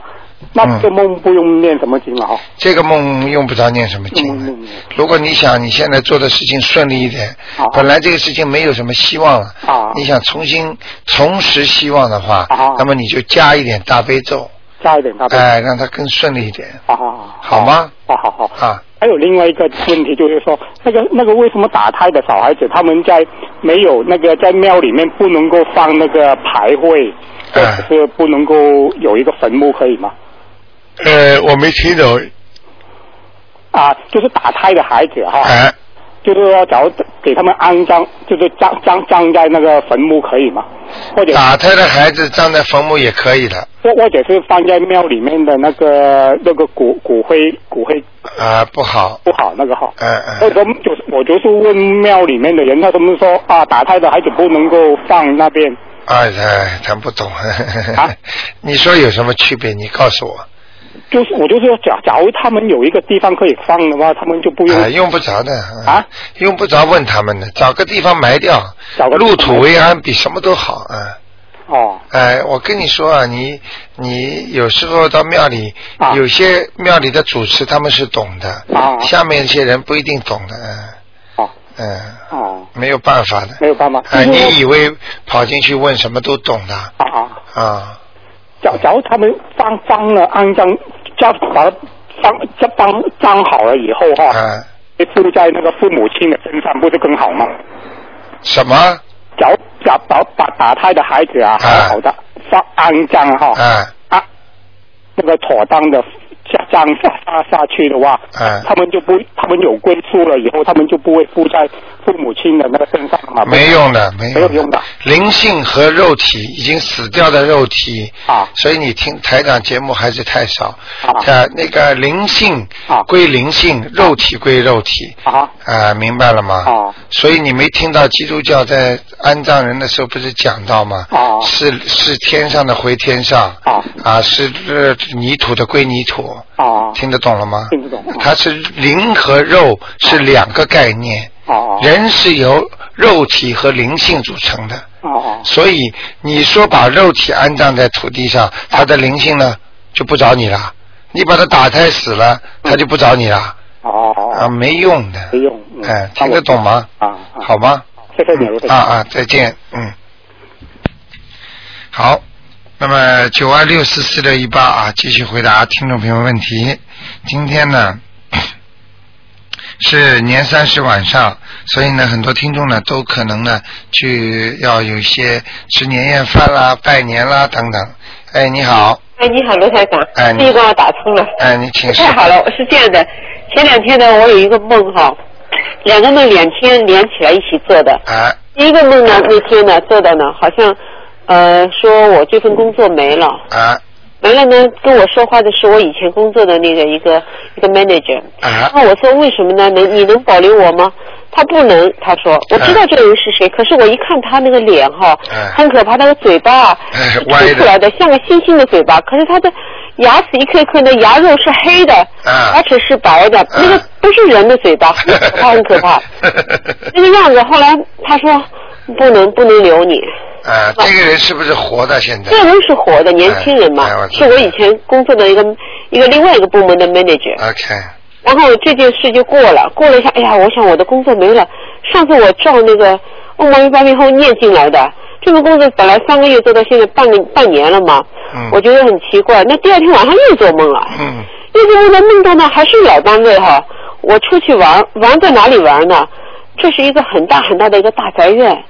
那这个梦不用念什么经了哈？这个梦用不着念什么经。如果你想你现在做的事情顺利一点好，本来这个事情没有什么希望了啊，你想重新重拾希望的话啊，那么你就加一点大悲咒，加一点大悲。哎，让他更顺利一点，好好好。好吗？啊，好好。啊。还有另外一个问题就是说，那个那个为什么打胎的小孩子他们在没有那个在庙里面不能够放那个牌位，或哎者是不能够有一个坟墓可以吗？呃，我没听懂，啊，就是打胎的孩子哈，哎，就是说，假如给他们安葬，就是葬葬葬在那个坟墓可以吗？或者打胎的孩子葬在坟墓也可以的，或或者是放在庙里面的那个那个骨骨灰骨灰啊，不好，不好那个好。嗯或者嗯，说就是我就是问庙里面的人，他们说啊，打胎的孩子不能够放那边哎，哎咱不懂 啊，你说有什么区别？你告诉我。就是我就是说，假假如他们有一个地方可以放的话，他们就不用啊，用不着的嗯啊，用不着问他们的，找个地方埋掉找个，入土为安比什么都好啊。哦哎，我跟你说啊，你你有时候到庙里，啊有些庙里的主持他们是懂的，啊下面一些人不一定懂的，嗯哦嗯，哦，没有办法的。没有办法。哎，你以为跑进去问什么都懂的啊啊，啊？假假如他们放放了安葬，叫把它放这帮葬好了以后哈，啊，附在那个父母亲的身上，不是更好吗？什么？假如假把把打胎的孩子啊，好好的放安葬哈，啊。啊，那个妥当的下降下下下去的话，啊，他们就不，他们有归宿了以后，他们就不会附在父母亲的那个身上了嘛？没用的，没没有用的灵性和肉体已经死掉的肉体啊所以你听台长节目还是太少。啊啊，那个灵性啊归灵性，肉体归肉体。啊啊，明白了吗？啊所以你没听到基督教在安葬人的时候不是讲到吗？啊是是天上的回天上。啊啊，是呃泥土的归泥土。啊听得懂了吗？听得懂它是灵和肉是两个概念。哦人是由肉体和灵性组成的，啊啊所以你说把肉体安葬在土地上，他的灵性呢就不找你了。你把他打胎死了，他就不找你了。哦哦啊，没用的。没用。嗯哎，听得懂吗？啊啊，好吗？谢谢你。啊啊，再见，嗯。好，那么九二六四四六一八啊，继续回答听众朋友问题。今天呢 是年三十晚上，所以呢，很多听众呢都可能呢去要有一些吃年夜饭啦、拜年啦等等。哎，你好，哎，你好，罗台长，哎你终于帮我打通了。哎，你请说。太好了，是这样的，前两天呢，我有一个梦哈，两个梦两天连起来一起做的。哎第一个梦呢，那天呢做的呢，好像呃说我这份工作没了，啊。完了呢跟我说话的是我以前工作的那个一个一个 manager，啊。那我说为什么呢？能你能保留我吗？他不能，他说。我知道这个人是谁，可是我一看他那个脸哈，哎很可怕，那个嘴巴啊凸出来的，像个星星的嘴巴，可是他的牙齿一颗一颗的，牙肉是黑的，啊。牙齿是白的，那个不是人的嘴巴，很可怕，很可怕。那个样子，后来他说不能不能留你，啊，这个人是不是活的？现在这个人是活的年轻人嘛，是我以前工作的一个一个另外一个部门的 manager。？OK，然后这件事就过了，过了一下，哎呀，我想我的工作没了。上次我照那个欧毛一八以后念进来的，这份工作本来三个月做到现在半个半年了嘛，嗯我觉得很奇怪。那第二天晚上又做梦了，嗯又做梦呢，梦到呢还是老单位哈，我出去玩，玩在哪里玩呢？这是一个很大很大的一个大宅院，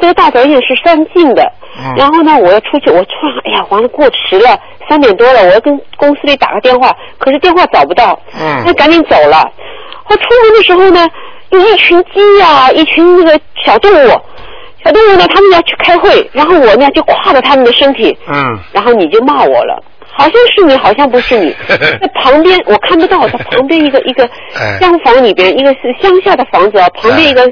这个大宅院是三进的，嗯。然后呢，我要出去，我突然哎呀，完了过迟了，三点多了，我要跟公司里打个电话，可是电话找不到，嗯。那赶紧走了。我出门的时候呢，有一群鸡呀、一群那个小动物，小动物呢，他们要去开会，然后我呢就挎着他们的身体，嗯。然后你就骂我了。好像是你，好像不是你。在旁边我看不到，在旁边一个一个哎。厢房里边，一个是乡下的房子啊，旁边一个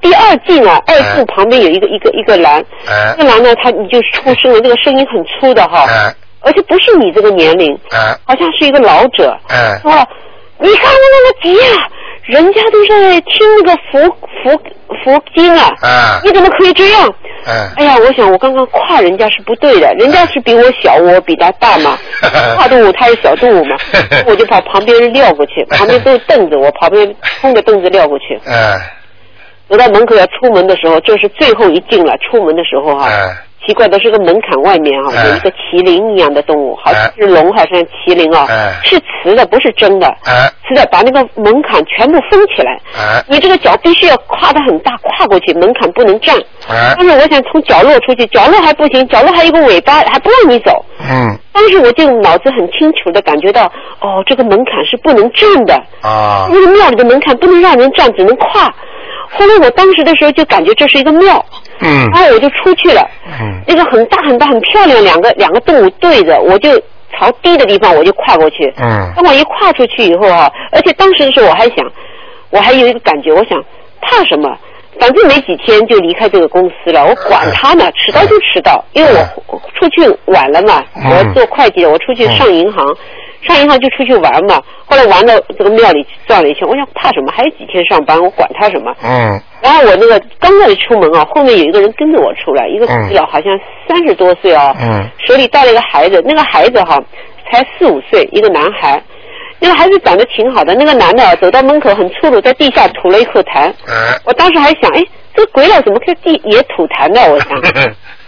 第二进啊，二进旁边有一个一个一个栏，哎。这栏呢，他你就出声了，这个声音很粗的哈，哎。而且不是你这个年龄，哎。好像是一个老者，哎。说你看我那个急啊，人家都在听那个佛佛佛经啊，哎你怎么可以这样？哎哎呀，我想我刚刚夸人家是不对的，人家是比我小，我比他大嘛，大动物他是小动物嘛，我就把旁边人撂过去，旁边都是凳子，我旁边空的凳子撂过去，哎走到门口要出门的时候，这是最后一进了，出门的时候哈、哎奇怪的是个门槛外面啊，哎。有一个麒麟一样的动物，好像是龙好像麒麟啊，哎。是雌的，不是真的，哎。瓷的，把那个门槛全部封起来。哎。你这个脚必须要跨得很大，跨过去，门槛不能站。哎。但是我想从角落出去，角落还不行，角落还有一个尾巴，还不让你走。嗯。当时我就脑子很清楚的感觉到，哦，这个门槛是不能站的，啊。那个庙里的门槛不能让人站，只能跨。后来我当时的时候就感觉这是一个庙，嗯。然后我就出去了。嗯。那个很大很大很漂亮，两个两个动物对着，我就朝低的地方我就跨过去。嗯。当我一跨出去以后啊，而且当时的时候我还想，我还有一个感觉，我想怕什么？反正没几天就离开这个公司了，我管他呢，迟到就迟到，因为我出去晚了嘛，嗯。我做会计的，我出去上银行，上银行就出去玩嘛。后来玩到这个庙里转了一圈，我想怕什么？还有几天上班，我管他什么？嗯然后我那个刚开始出门啊，后面有一个人跟着我出来，一个嗯死了好像三十多岁啊，嗯手里带了一个孩子，那个孩子哈才四五岁，一个男孩，那个孩子长得挺好的，那个男的啊走到门口很粗鲁，在地下吐了一口痰，哎我当时还想，哎，这鬼佬怎么在地也吐痰呢？我想，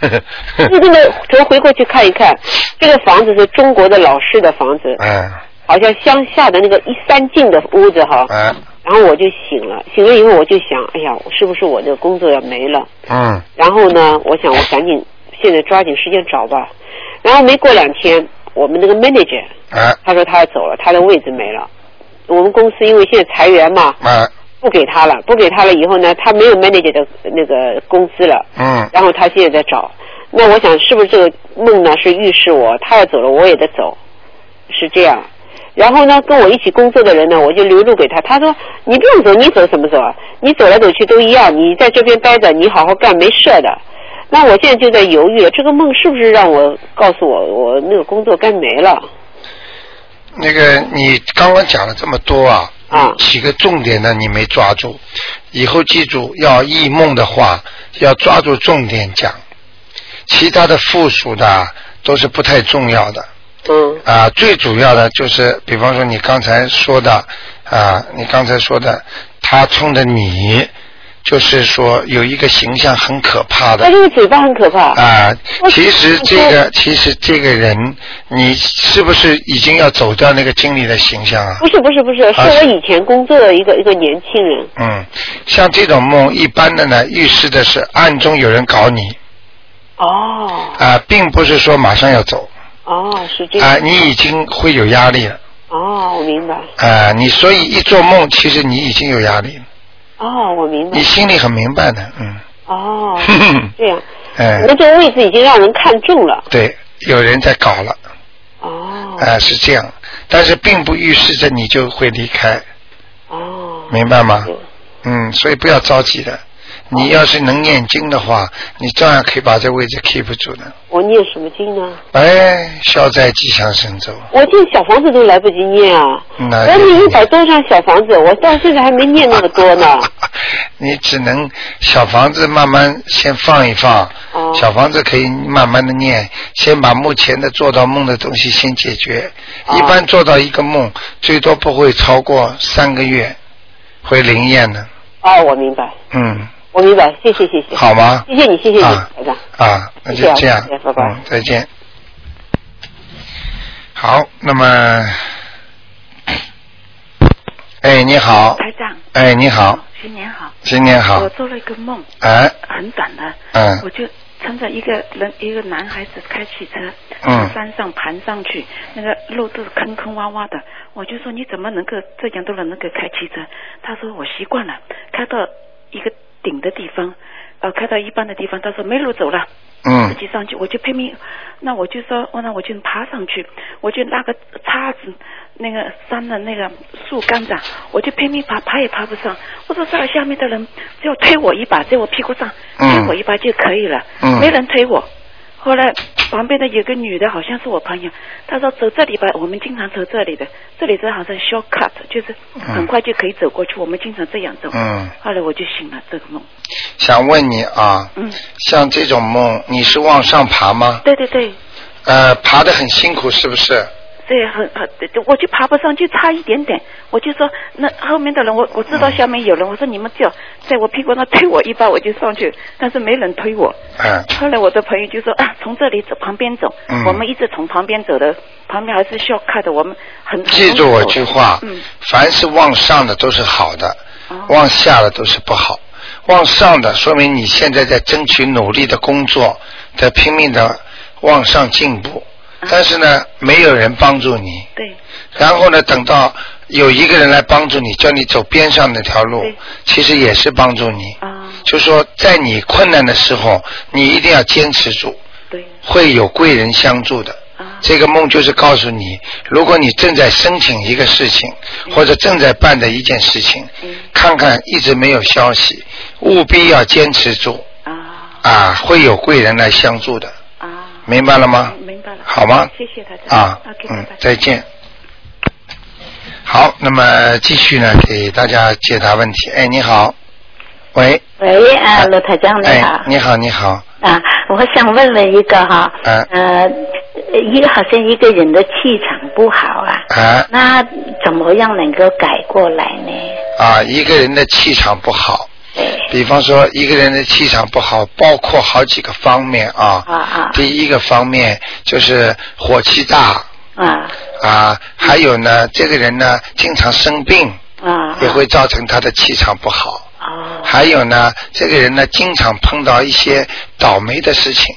就这个头回过去看一看，这个房子是中国的老式的房子，嗯好像乡下的那个一三进的屋子哈，嗯然后我就醒了，醒了以后我就想，哎呀，是不是我这个工作要没了？嗯然后呢，我想我赶紧现在抓紧时间找吧。然后没过两天，我们那个 manager 哎他说他要走了，他的位置没了。我们公司因为现在裁员嘛，哎不给他了，不给他了以后呢，他没有 manager 的那个工资了。嗯然后他现在在找。那我想是不是这个梦呢是预示我他要走了，我也得走，是这样。然后呢，跟我一起工作的人呢，我就流露给他。他说：“你不用走，你走什么走啊？你走来走去都一样，你在这边待着，你好好干，没事的。”那我现在就在犹豫了，这个梦是不是让我告诉我，我那个工作该没了？那个你刚刚讲了这么多啊，啊。几个重点呢你没抓住，以后记住要忆梦的话要抓住重点讲，其他的附属的都是不太重要的。嗯。啊，最主要的就是，比方说你刚才说的啊，你刚才说的，他冲着你，就是说有一个形象很可怕的他。这个嘴巴很可怕。啊，其实这个，其实这个人，你是不是已经要走掉那个经理的形象啊？不是不是不是，是啊我以前工作的一个一个年轻人。嗯，像这种梦，一般的呢，预示的是暗中有人搞你哦啊，并不是说马上要走哦，是这样啊，你已经会有压力了哦，我明白。啊，你所以一做梦，其实你已经有压力了，哦，我明白你。心里很明白的，嗯，哦，这样。哎那，这个位置已经让人看中了。对，有人在搞了，哦哎，是这样，但是并不预示着你就会离开，哦。明白吗？嗯，所以不要着急的。你要是能念经的话，你照样可以把这位置 keep 住的。我念什么经呢？哎，消灾吉祥神咒，我这小房子都来不及念啊！那我念一百多张小房子，我到现在还没念那么多呢。你只能小房子慢慢先放一放，哦小房子可以慢慢的念，先把目前的做到梦的东西先解决。哦一般做到一个梦，最多不会超过三个月，会灵验的。哦，我明白，嗯，我明白，谢谢谢谢。好吗？谢谢你，谢谢你，啊台长。啊，那就这样谢谢，拜拜嗯，再见。好，那么，哎，你好，台长，哎，你好，新年好。新年好我，做了一个梦，哎，很短的，嗯我就乘着一个人，一个男孩子开汽车，嗯从山上盘上去，那个路都是坑坑洼洼的，我就说你怎么能够这样都能够开汽车？他说我习惯了，开到一个顶的地方，呃，开到一半的地方，他说没路走了。嗯自己上去，我就拼命，那我就说，哦那我就爬上去，我就拿个叉子，那个山的那个树干子啊，我就拼命爬，爬也爬不上。我说这下面的人只要推我一把，在我屁股上嗯推我一把就可以了，嗯没人推我。后来旁边的有个女的，好像是我朋友，她说走这里吧，我们经常走这里的，这里是好像 shortcut，就是很快就可以走过去，我们经常这样走。嗯，后来我就醒了，这个梦，想问你啊，嗯，像这种梦，你是往上爬吗？对对对，呃，爬得很辛苦是不是？对，很很，我就爬不上，就差一点点。我就说，那后面的人，我我知道下面有人，我说你们叫在我屁股上推我一把，我就上去，但是没人推我。嗯，后来我的朋友就说啊，从这里走旁边走，嗯我们一直从旁边走的，旁边还是 shortcut 的，我们很很记住我句话，嗯，凡是往上的都是好的，哦往下的都是不好。往上的说明你现在在争取努力的工作，在拼命的往上进步，但是呢，没有人帮助你。对，然后呢，等到有一个人来帮助你，叫你走边上那条路，其实也是帮助你。啊，就说在你困难的时候，你一定要坚持住，对，会有贵人相助的。啊，这个梦就是告诉你，如果你正在申请一个事情，或者正在办的一件事情，嗯。看看一直没有消息，务必要坚持住。啊。啊，会有贵人来相助的，啊，明白了吗？明白了，好吗？谢谢大家。啊 OK，，再见。好，那么继续呢，给大家解答问题。哎，你好，喂，喂，啊，罗台江你好。哎，，你好，你好，啊，我想问问一个哈，嗯呃，一个好像一个人的气场不好啊，啊。那怎么样能够改过来呢？啊，一个人的气场不好，对，比方说一个人的气场不好，包括好几个方面啊。啊啊。第一个方面就是火气大。啊。啊，还有呢，这个人呢经常生病，啊，也会造成他的气场不好。哦。还有呢，这个人呢经常碰到一些倒霉的事情。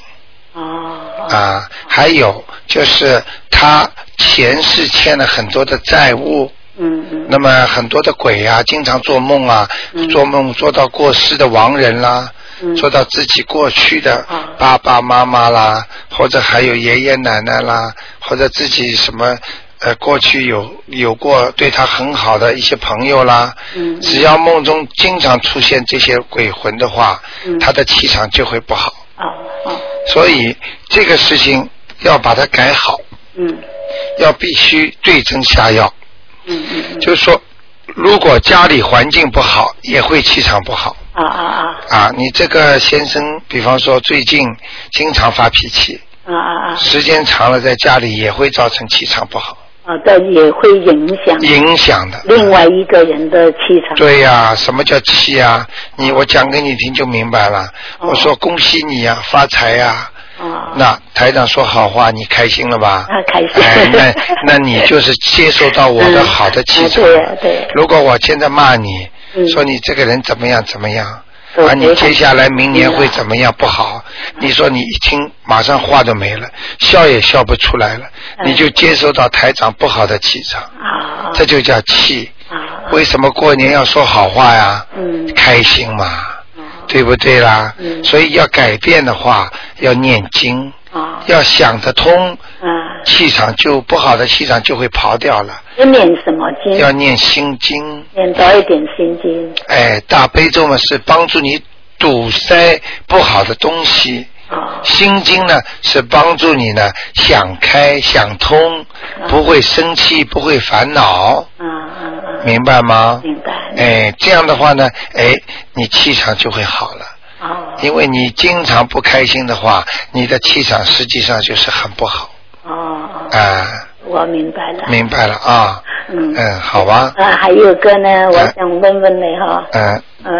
哦啊，还有就是他前世欠了很多的债务。嗯嗯。那么很多的鬼啊、经常做梦啊，嗯。做梦做到过世的亡人啦，嗯。做到自己过去的啊。爸爸妈妈啦，或者还有爷爷奶奶啦，或者自己什么呃过去有有过对他很好的一些朋友啦，嗯只要梦中经常出现这些鬼魂的话，嗯。他的气场就会不好，所以这个事情要把它改好，嗯。要必须对症下药。嗯嗯嗯就是说，如果家里环境不好，也会气场不好啊啊啊啊。你这个先生，比方说最近经常发脾气，啊啊啊时间长了在家里也会造成气场不好。啊，对，也会影响影响的。另外一个人的气场。对呀、什么叫气啊？你我讲给你听就明白了。我说恭喜你呀、发财呀、哦，那台长说好话，你开心了吧？啊，开心。哎，那那你就是接受到我的好的气场。如果我现在骂你，嗯说你这个人怎么样怎么样，对啊，你接下来明年会嗯怎么样不好？你说你一听，马上话都没了，笑也笑不出来了，嗯你就接受到台长不好的气场，啊这就叫气。啊，为什么过年要说好话呀？嗯开心嘛，啊对不对啦？嗯所以要改变的话，要念经，啊要想得通，啊，气场就不好的气场就会跑掉了。要念什么经？要念心经，念多一点心经。哎，大悲咒嘛是帮助你堵塞不好的东西。啊心经呢是帮助你呢想开想通，不会生气，不会烦恼，嗯嗯嗯！明白吗？明白。哎，这样的话呢，哎，你气场就会好了。哦因为你经常不开心的话，你的气场实际上就是很不好哦哦，啊。我明白了。明白了啊。嗯嗯，好吧。啊，还有个呢，我想问问你哈，嗯，呃，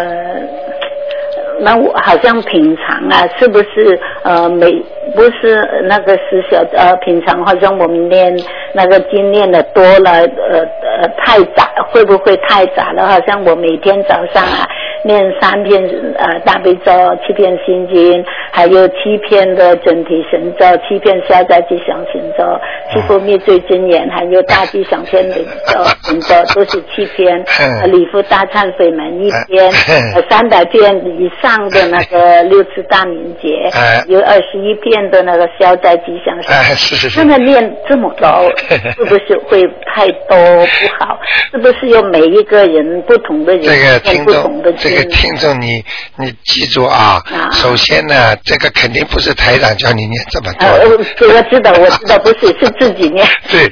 那我好像平常啊，是不是呃每不是那个十小呃平常好像我们念那个经念的多了，呃呃太杂会不会太杂了？好像我每天早上啊念三篇呃大悲咒，七篇心经，还有七篇的整体神咒，七篇消灾吉祥神咒，七佛灭罪真言，还有大吉祥天人咒神咒，都是七篇。呃礼佛大忏悔门一篇，呃三百遍以上的那个六次大明节哎，有二十一遍的那个消灾吉祥神。哎，是是是。那个念这么多，是不是会太多不好？是不是有每一个人不同的人这个念听众，这？个听众你你记住啊，啊首先呢，这个肯定不是台长叫你念这么多呃，的。我我知道，我知道，不是是自己念。对，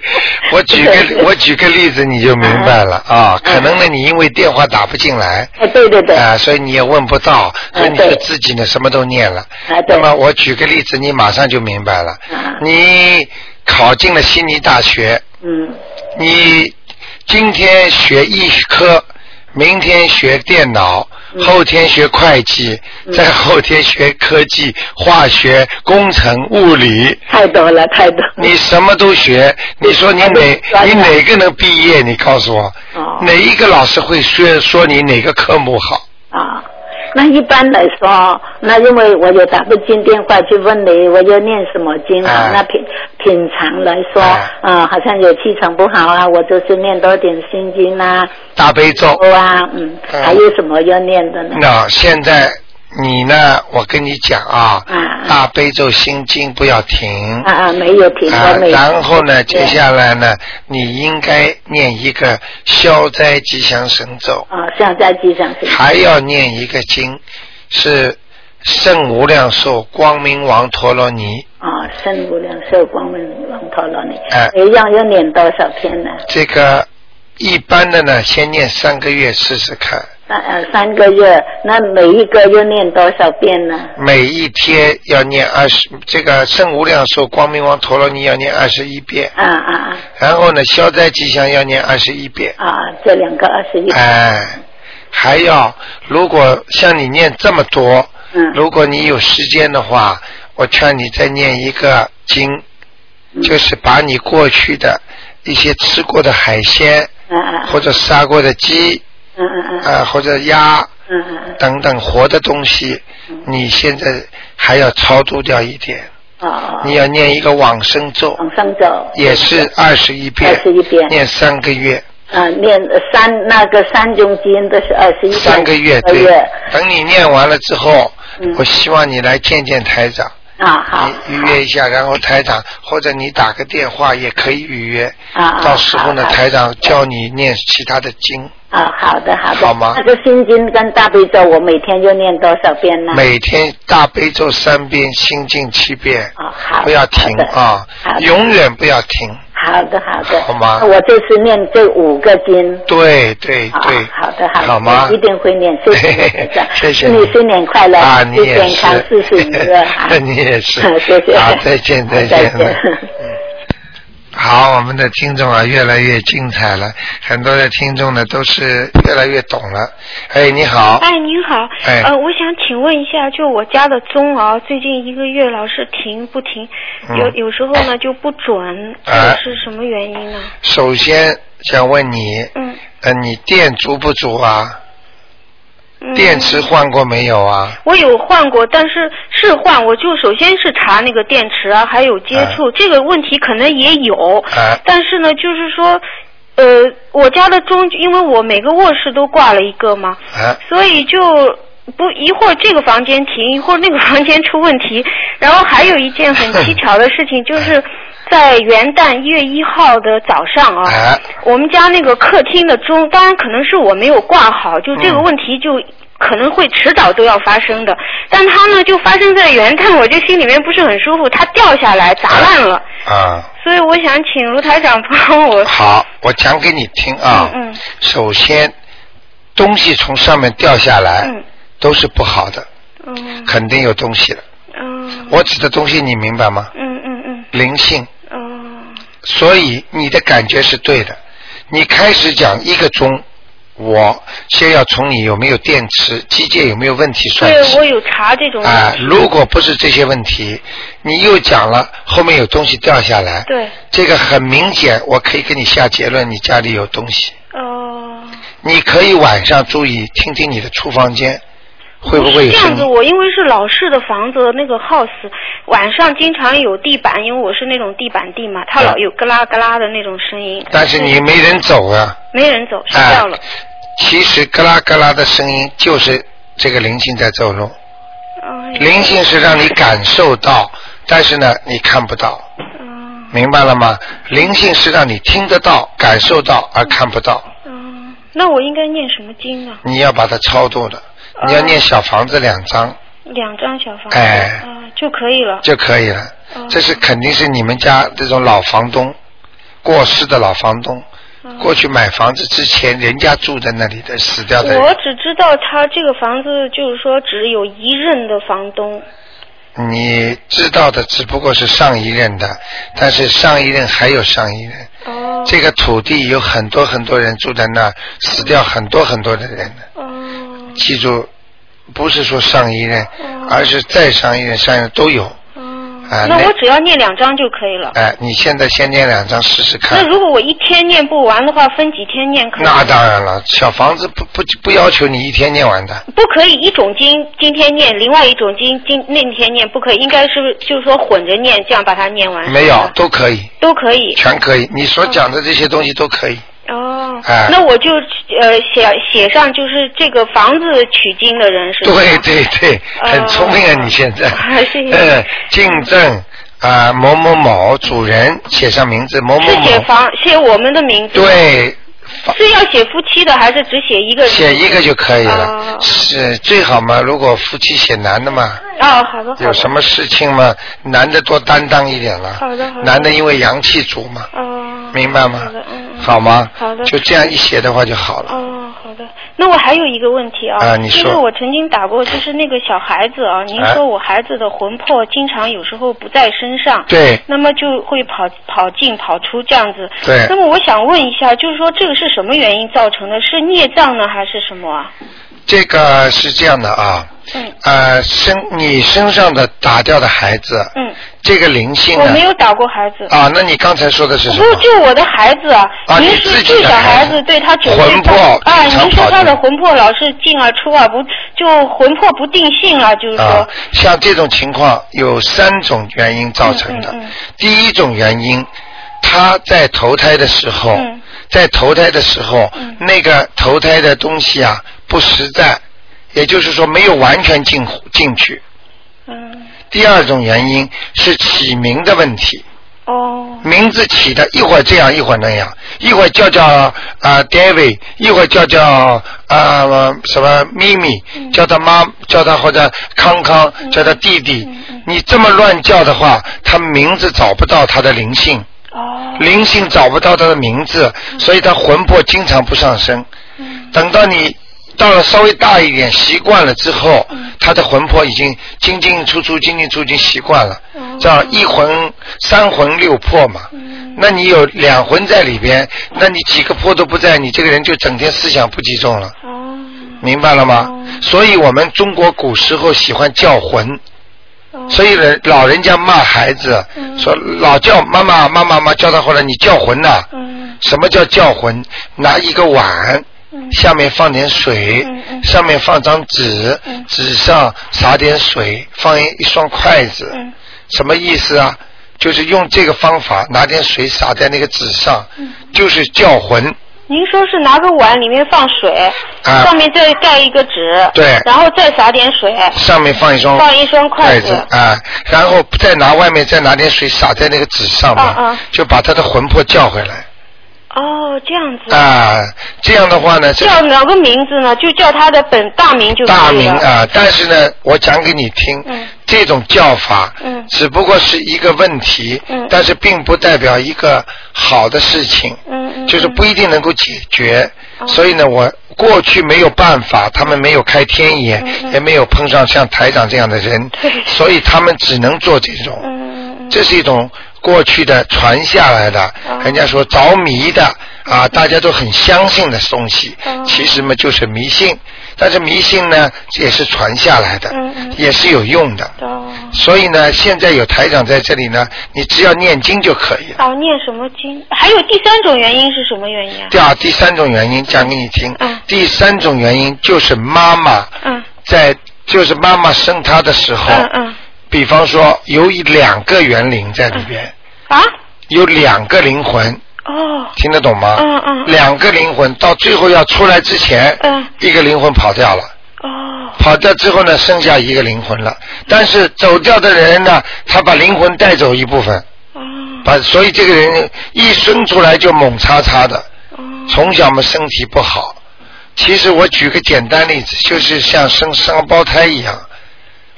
我举个 我举个例子你就明白了啊。可能呢，你因为电话打不进来，哎，对对对，啊，所以你也问不到，所以你就自己呢什么都念了。啊那么我举个例子，你马上就明白了。啊你考进了悉尼大学，嗯你今天学医科，明天学电脑，嗯后天学会计，再后天学科技、化学、工程、物理。太多了，太多了。你什么都学，你说你哪你哪个能毕业？你告诉我，哦哪一个老师会说说你哪个科目好？啊，那一般来说，那因为我有打不进电话去问你，我要念什么经啊？哎那品品尝来说，哎啊，好像有气场不好啊，我就是念多点心经啊，大悲咒。啊，嗯，嗯还有什么要念的呢？那现在你呢？我跟你讲啊，啊大悲咒心经不要停。啊啊，没有停，啊没有。然后呢，接下来呢，你应该念一个消灾吉祥神咒，啊，消灾吉祥神。还要念一个经，是圣无量寿光明王陀罗尼。啊，圣无量寿光明王陀罗尼，哎一样要念多少篇呢？这个一般的呢，先念三个月试试看，三呃三个月，那每一个要念多少遍呢？每一天要念二十，这个圣无量寿光明王陀罗尼要念二十一遍，啊啊啊然后呢，消灾吉祥要念二十一遍。啊啊，这两个二十一。哎，还要如果像你念这么多，嗯如果你有时间的话，我劝你再念一个经，嗯就是把你过去的一些吃过的海鲜嗯嗯或者杀过的鸡嗯嗯嗯啊、或者鸭嗯嗯嗯等等活的东西，你现在还要超度掉一点，哦哦，你要念一个往生咒，往生咒。也是二十一遍，21遍念三个月。啊，念三那个三种经都是二十一遍。三个月，对。等你念完了之后，嗯我希望你来见见台长，啊，好。你预约一下，然后台长或者你打个电话也可以预约。啊啊到时候呢，台长教你念其他的经，啊，好的好的。好吗那个心经跟大悲咒，我每天要念多少遍呢？每天大悲咒三遍，心经七遍，啊，好。不要停啊好，永远不要停。好的好的。好吗那我这次念这五个经。对对啊对，好的好的，好吗一定会念，谢谢 谢谢祝你新年快乐，啊，你健康，事是事如意啊！你也是，谢谢，好，再见再见。再见。嗯好，我们的听众啊越来越精彩了，很多的听众呢都是越来越懂了。哎，你好，哎，您好。哎呃，我想请问一下，就我家的钟啊，最近一个月老是停不停，嗯有有时候呢就不准，这是什么原因呢？首先想问你，嗯呃，你电足不足啊？嗯。电池换过没有啊？我有换过，但是是换，我就首先是查那个电池啊，还有接触，这个问题可能也有，哎但是呢，就是说，呃，我家的中，因为我每个卧室都挂了一个嘛，哎，所以就不一会儿这个房间停，一会儿那个房间出问题。然后还有一件很蹊跷的事情，就是在元旦一月一号的早上啊，哎我们家那个客厅的钟，当然可能是我没有挂好，就这个嗯问题就。可能会迟早都要发生的，但它呢就发生在元旦，我就心里面不是很舒服，它掉下来砸烂了，啊，所以我想请卢台长帮我。好，我讲给你听啊。嗯嗯首先，东西从上面掉下来、嗯都是不好的，嗯肯定有东西的。嗯我指的东西你明白吗？嗯嗯嗯灵性。哦所以你的感觉是对的。你开始讲一个钟，我先要从你有没有电池、机械有没有问题算起。对我有查这种问啊、题。如果不是这些问题，你又讲了后面有东西掉下来，对这个很明显，我可以给你下结论，你家里有东西。哦。你可以晚上注意听听你的厨房间，会不会有这样子，我因为是老式的房子，那个 house 晚上经常有地板，因为我是那种地板地嘛，它老有咯啦咯啦的那种声音。但是你没人走啊。没人走，睡哎觉了。其实咯啦咯啦的声音就是这个灵性在走动。哎灵性是让你感受到，但是呢，你看不到。嗯明白了吗？灵性是让你听得到、感受到而看不到。嗯，那我应该念什么经呢？你要把它超度的，你要念小房子两张两张小房子，哎啊就可以了。就可以了。哦这是肯定是你们家这种老房东，过世的老房东，嗯过去买房子之前人家住在那里的死掉的。我只知道他这个房子就是说只有一任的房东。你知道的只不过是上一任的，但是上一任还有上一任。哦。这个土地有很多很多人住在那儿，死掉很多很多的人的。哦。记住，不是说上一任，而是再上一任、上一任都有。啊，那我只要念两张就可以了。哎，你现在先念两张试试看那。如果我一天念不完的话，分几天念可以？那当然了，小房子不不不要求你一天念完的。不可以一种经今天念，另外一种经今那天念，不可以，应该是就是说混着念，这样把它念完。没有，都可以，都可以。全可以。你所讲的这些东西都可以。哦，哎那我就呃写写上就是这个房子取经的人是吧？对对对，很聪明啊！你现在。谢谢呃，进正啊，某某某主人写上名字，某某是写。房写我们的名字。对，是要写夫妻的还是只写一个人？写一个就可以了。哦是最好嘛？如果夫妻写男的嘛，哦，好的好的。有什么事情嘛，男的多担当一点了。好的好的男的因为阳气足嘛，哦，明白吗？好的嗯嗯好吗？好的就这样一写的话就好了。哦，好的。那我还有一个问题啊，啊你说就是我曾经打过，就是那个小孩子啊，您哎说我孩子的魂魄经常有时候不在身上，对那么就会跑跑进跑出这样子。对那么我想问一下，就是说这个是什么原因造成的？是孽障呢，还是什么啊？这个是这样的啊，嗯呃，身你身上的打掉的孩子，嗯，这个灵性呢我没？有打过孩子。啊，那你刚才说的是什么？就我的孩子啊，啊您是就小孩子，对他九岁魂魄啊，您说他的魂魄老是进啊出啊，不就魂魄不定性啊，就是说，啊，像这种情况有三种原因造成的。嗯嗯第一种原因，他在投胎的时候，嗯在投胎的时候，那个投胎的东西啊不实在，也就是说没有完全进进去。嗯，第二种原因是起名的问题。哦，名字起的一会儿这样一会儿那样，一会儿叫叫啊、David，一会儿叫叫啊、什么咪咪，叫他妈叫他或者康康，叫他弟弟。你这么乱叫的话，他名字找不到他的灵性，哦，灵性找不到他的名字，所以他魂魄经常不上升。等到你到了稍微大一点，习惯了之后，他的魂魄已经进进出出、进进出出，已经习惯了，叫一魂三魂六魄嘛。那你有两魂在里边，那你几个魄都不在，你这个人就整天思想不集中了。明白了吗？所以我们中国古时候喜欢叫魂。所以人老人家骂孩子，说老叫妈妈妈妈妈叫他回来，你叫魂呐、什么叫叫魂？拿一个碗，下面放点水，上面放张纸，纸上撒点水，放一一双筷子，什么意思啊？就是用这个方法，拿点水撒在那个纸上，就是叫魂。您说是拿个碗里面放水，啊。上面再盖一个纸，对。然后再撒点水，上面放一双放一双筷子。子啊，然后再拿外面再拿点水撒在那个纸上面，啊啊。就把他的魂魄叫回来哦，这样子。啊。这样的话呢，叫哪个名字呢？就叫他的本大名就可以了。大名啊，但是呢，我讲给你听，这种叫法，嗯只不过是一个问题，嗯但是并不代表一个好的事情，嗯嗯就是不一定能够解决。所以呢，我过去没有办法，他们没有开天眼，也没有碰上像台长这样的人，所以他们只能做这种。这是一种过去的传下来的，人家说着迷的啊，大家都很相信的东西，其实嘛就是迷信。但是迷信呢，也是传下来的，也是有用的。所以呢，现在有台长在这里呢，你只要念经就可以了。哦，念什么经？还有第三种原因是什么原因啊？第二，第三种原因讲给你听。第三种原因就是妈妈嗯在，就是妈妈生他的时候，嗯嗯比方说有一两个园灵在里边，啊有两个灵魂，哦听得懂吗？嗯嗯两个灵魂到最后要出来之前，嗯一个灵魂跑掉了。哦跑掉之后呢，剩下一个灵魂了。但是走掉的人呢，他把灵魂带走一部分，哦把所以这个人一生出来就猛叉叉的，哦从小嘛身体不好。其实我举个简单例子，就是像生双胞胎一样。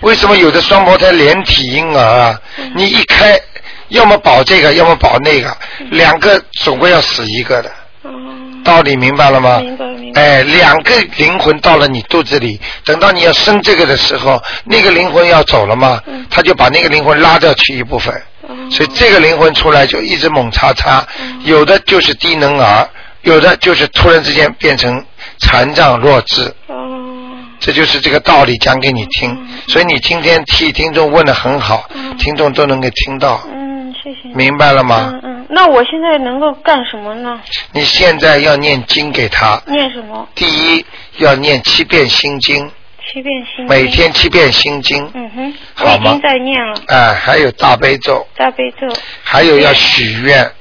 为什么有的双胞胎连体婴儿啊？嗯你一开，要么保这个，要么保那个，嗯两个总归要死一个的。道理明白了吗？明白明白。哎，两个灵魂到了你肚子里，等到你要生这个的时候，那个灵魂要走了嘛，嗯他就把那个灵魂拉掉去一部分，哦所以这个灵魂出来就一直猛叉叉，嗯有的就是低能儿，有的就是突然之间变成残障弱智。这就是这个道理讲给你听，所以你今天替听众问的很好，听众都能够听到，嗯，谢谢。明白了吗？嗯嗯，那我现在能够干什么呢？你现在要念经给他，念什么？第一要念七遍心经，七遍心经。每天七遍心经，嗯哼，我已经在念了哎、还有大悲咒，大悲咒。还有要许愿，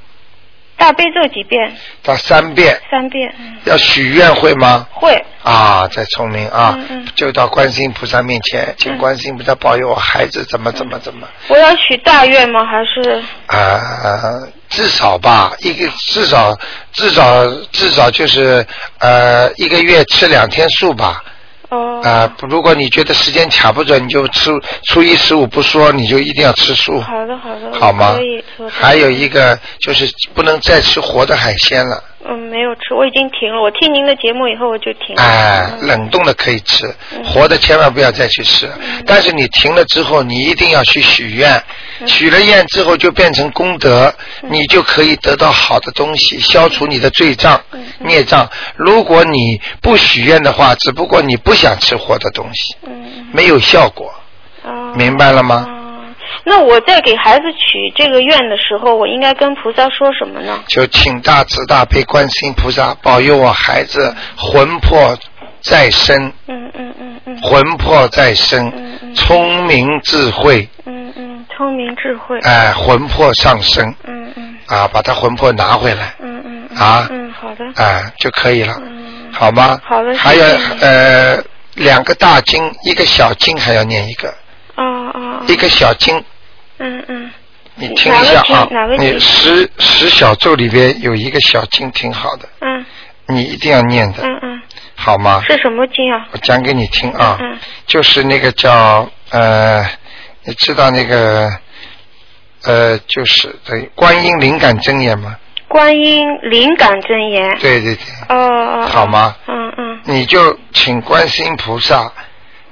大悲咒几遍？到三遍，三遍。嗯要许愿会吗？会。啊，再聪明啊，嗯嗯就到观世音菩萨面前，请观世音菩萨保佑我孩子怎么怎么怎么我要许大愿吗？还是？啊、至少吧，一个至少至少至少就是呃一个月吃两天素吧。哦。啊、如果你觉得时间卡不准，你就吃初一十五不说，你就一定要吃素。好的好的。好吗。可以还有一个就是不能再吃活的海鲜了，嗯，没有吃，我已经停了。我听您的节目以后我就停了。哎，冷冻的可以吃，活的千万不要再去吃。但是你停了之后，你一定要去许愿，许了愿之后就变成功德，你就可以得到好的东西，消除你的罪障、孽障。如果你不许愿的话，只不过你不想吃活的东西，没有效果，明白了吗？那我在给孩子许这个愿的时候，我应该跟菩萨说什么呢？就请大慈大悲观世音菩萨保佑我孩子魂魄再生，嗯嗯嗯嗯魂魄再生，聪明智慧，嗯嗯，聪明智慧。哎，魂魄上升，嗯嗯啊，把他魂魄拿回来，嗯嗯嗯啊嗯，好的。哎，就可以了，好吗？好的还有呃，两个大经，一个小经还要念一个，一个小经，嗯嗯。你听一下啊你十十小咒里边有一个小经挺好的，嗯你一定要念的，嗯嗯，好吗？是什么经啊？我讲给你听啊，嗯就是那个叫呃，你知道那个呃，就是对观音灵感真言吗？观音灵感真言。对对对，哦哦。哦好吗？嗯嗯你就请观世音菩萨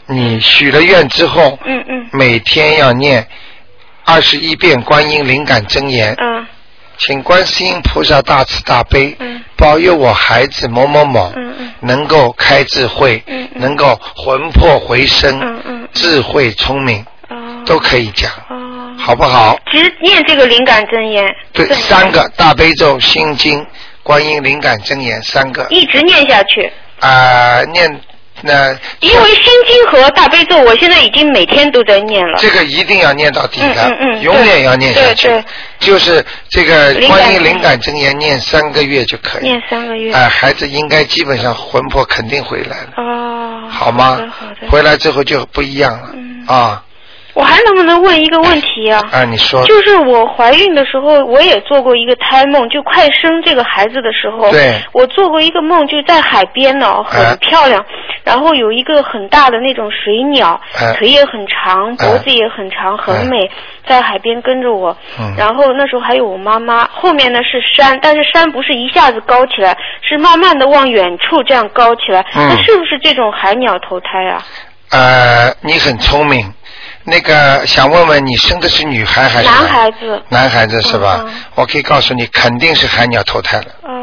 你许了愿之后，嗯嗯。每天要念二十一遍观音灵感真言。嗯。请观世音菩萨大慈大悲，嗯。保佑我孩子某某某嗯嗯。能够开智慧，能够魂魄回生，嗯嗯智慧聪明，哦。都可以讲，哦，好不好？只念这个灵感真言，对，三个大悲咒、心经、观音灵感真言三个。一直念下去。啊、念那因为心经和大悲咒，我现在已经每天都在念了。这个一定要念到底的，嗯嗯嗯永远要念下去。对对就是这个灵感观音灵感真言念三个月就可以。念三个月。哎、孩子应该基本上魂魄肯定回来了，哦。好吗？好的好的。回来之后就不一样了、嗯啊我还能不能问一个问题啊？啊！你说就是我怀孕的时候，我也做过一个胎梦，就快生这个孩子的时候，对我做过一个梦，就在海边呢，哎很漂亮，然后有一个很大的那种水鸟，哎腿也很长，哎脖子也很长，很美，在海边跟着我。嗯然后那时候还有我妈妈，后面呢是山，但是山不是一下子高起来，是慢慢的往远处这样高起来。嗯那是不是这种海鸟投胎啊？呃，你很聪明。那个想问问你生的是女孩还是男孩子。男孩子是吧？我可以告诉你，肯定是海鸟投胎了。哦。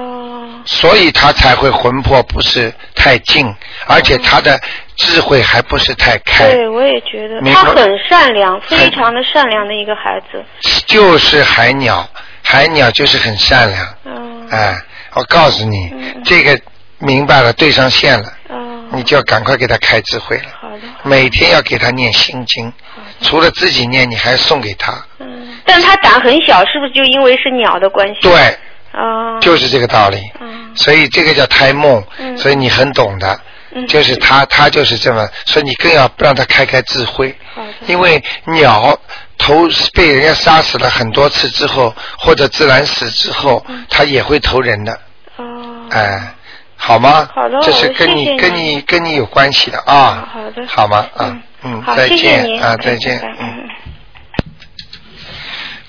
所以他才会魂魄不是太静，而且他的智慧还不是太开，对，我也觉得他很善良，非常的善良的一个孩子。就是海鸟，海鸟就是很善良。嗯。哎，我告诉你，嗯这个明白了，对上线了，哦。你就要赶快给他开智慧了。好的。每天要给他念心经，除了自己念，你还送给他。嗯。但他胆很小，是不是就因为是鸟的关系？对，哦。就是这个道理。嗯。所以这个叫胎梦，嗯所以你很懂的。嗯就是他，他就是这么，所以你更要让他开开智慧。好的。因为鸟投被人家杀死了很多次之后，或者自然死之后，它也会投人的。嗯哦。哎，好吗？好的这是跟你跟你跟你有关系的啊。好的好吗？啊，嗯，好，再见啊，再见嗯。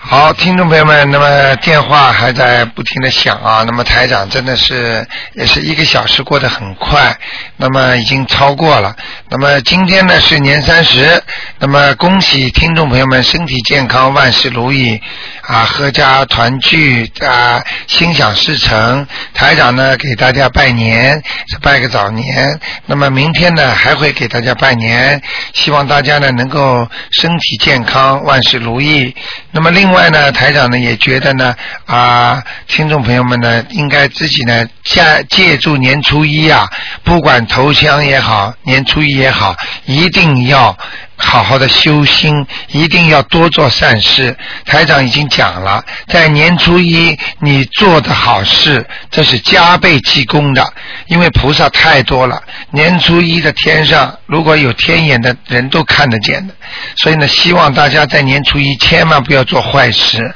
好，听众朋友们，那么电话还在不停的响啊，那么台长真的是也是一个小时过得很快，那么已经超过了。那么今天呢是年三十，那么恭喜听众朋友们身体健康，万事如意啊，阖家团聚啊，心想事成。台长呢给大家拜年，拜个早年。那么明天呢还会给大家拜年，希望大家呢能够身体健康，万事如意。那么另外呢，台长呢也觉得呢啊，听众朋友们呢应该自己呢借借助年初一啊，不管头香也好，年初一也好，一定要。好好的修心，一定要多做善事。台长已经讲了，在年初一你做的好事，这是加倍积功的，因为菩萨太多了。年初一的天上，如果有天眼的人都看得见的，所以呢，希望大家在年初一千万不要做坏事，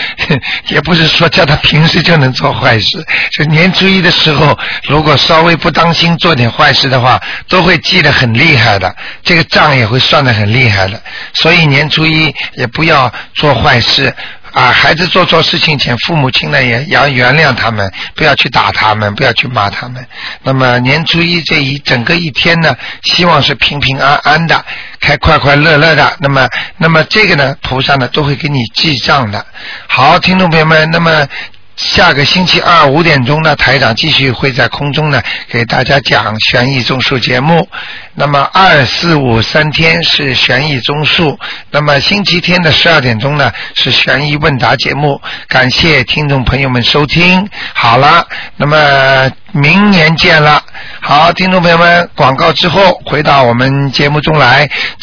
也不是说叫他平时就能做坏事，就年初一的时候，如果稍微不当心做点坏事的话，都会记得很厉害的，这个账也会算得很厉害的。所以年初一也不要做坏事。啊，孩子做错事情前，父母亲呢也要原谅他们，不要去打他们，不要去骂他们。那么年初一这一整个一天呢，希望是平平安安的，开快快乐乐的。那么，那么这个呢，菩萨呢都会给你记账的。好，听众朋友们，那么。下个星期二五点钟呢，台长继续会在空中呢给大家讲悬疑综述节目。那么二四五三天是悬疑综述，那么星期天的十二点钟呢是悬疑问答节目。感谢听众朋友们收听。好了，那么明年见了。好，听众朋友们，广告之后回到我们节目中来。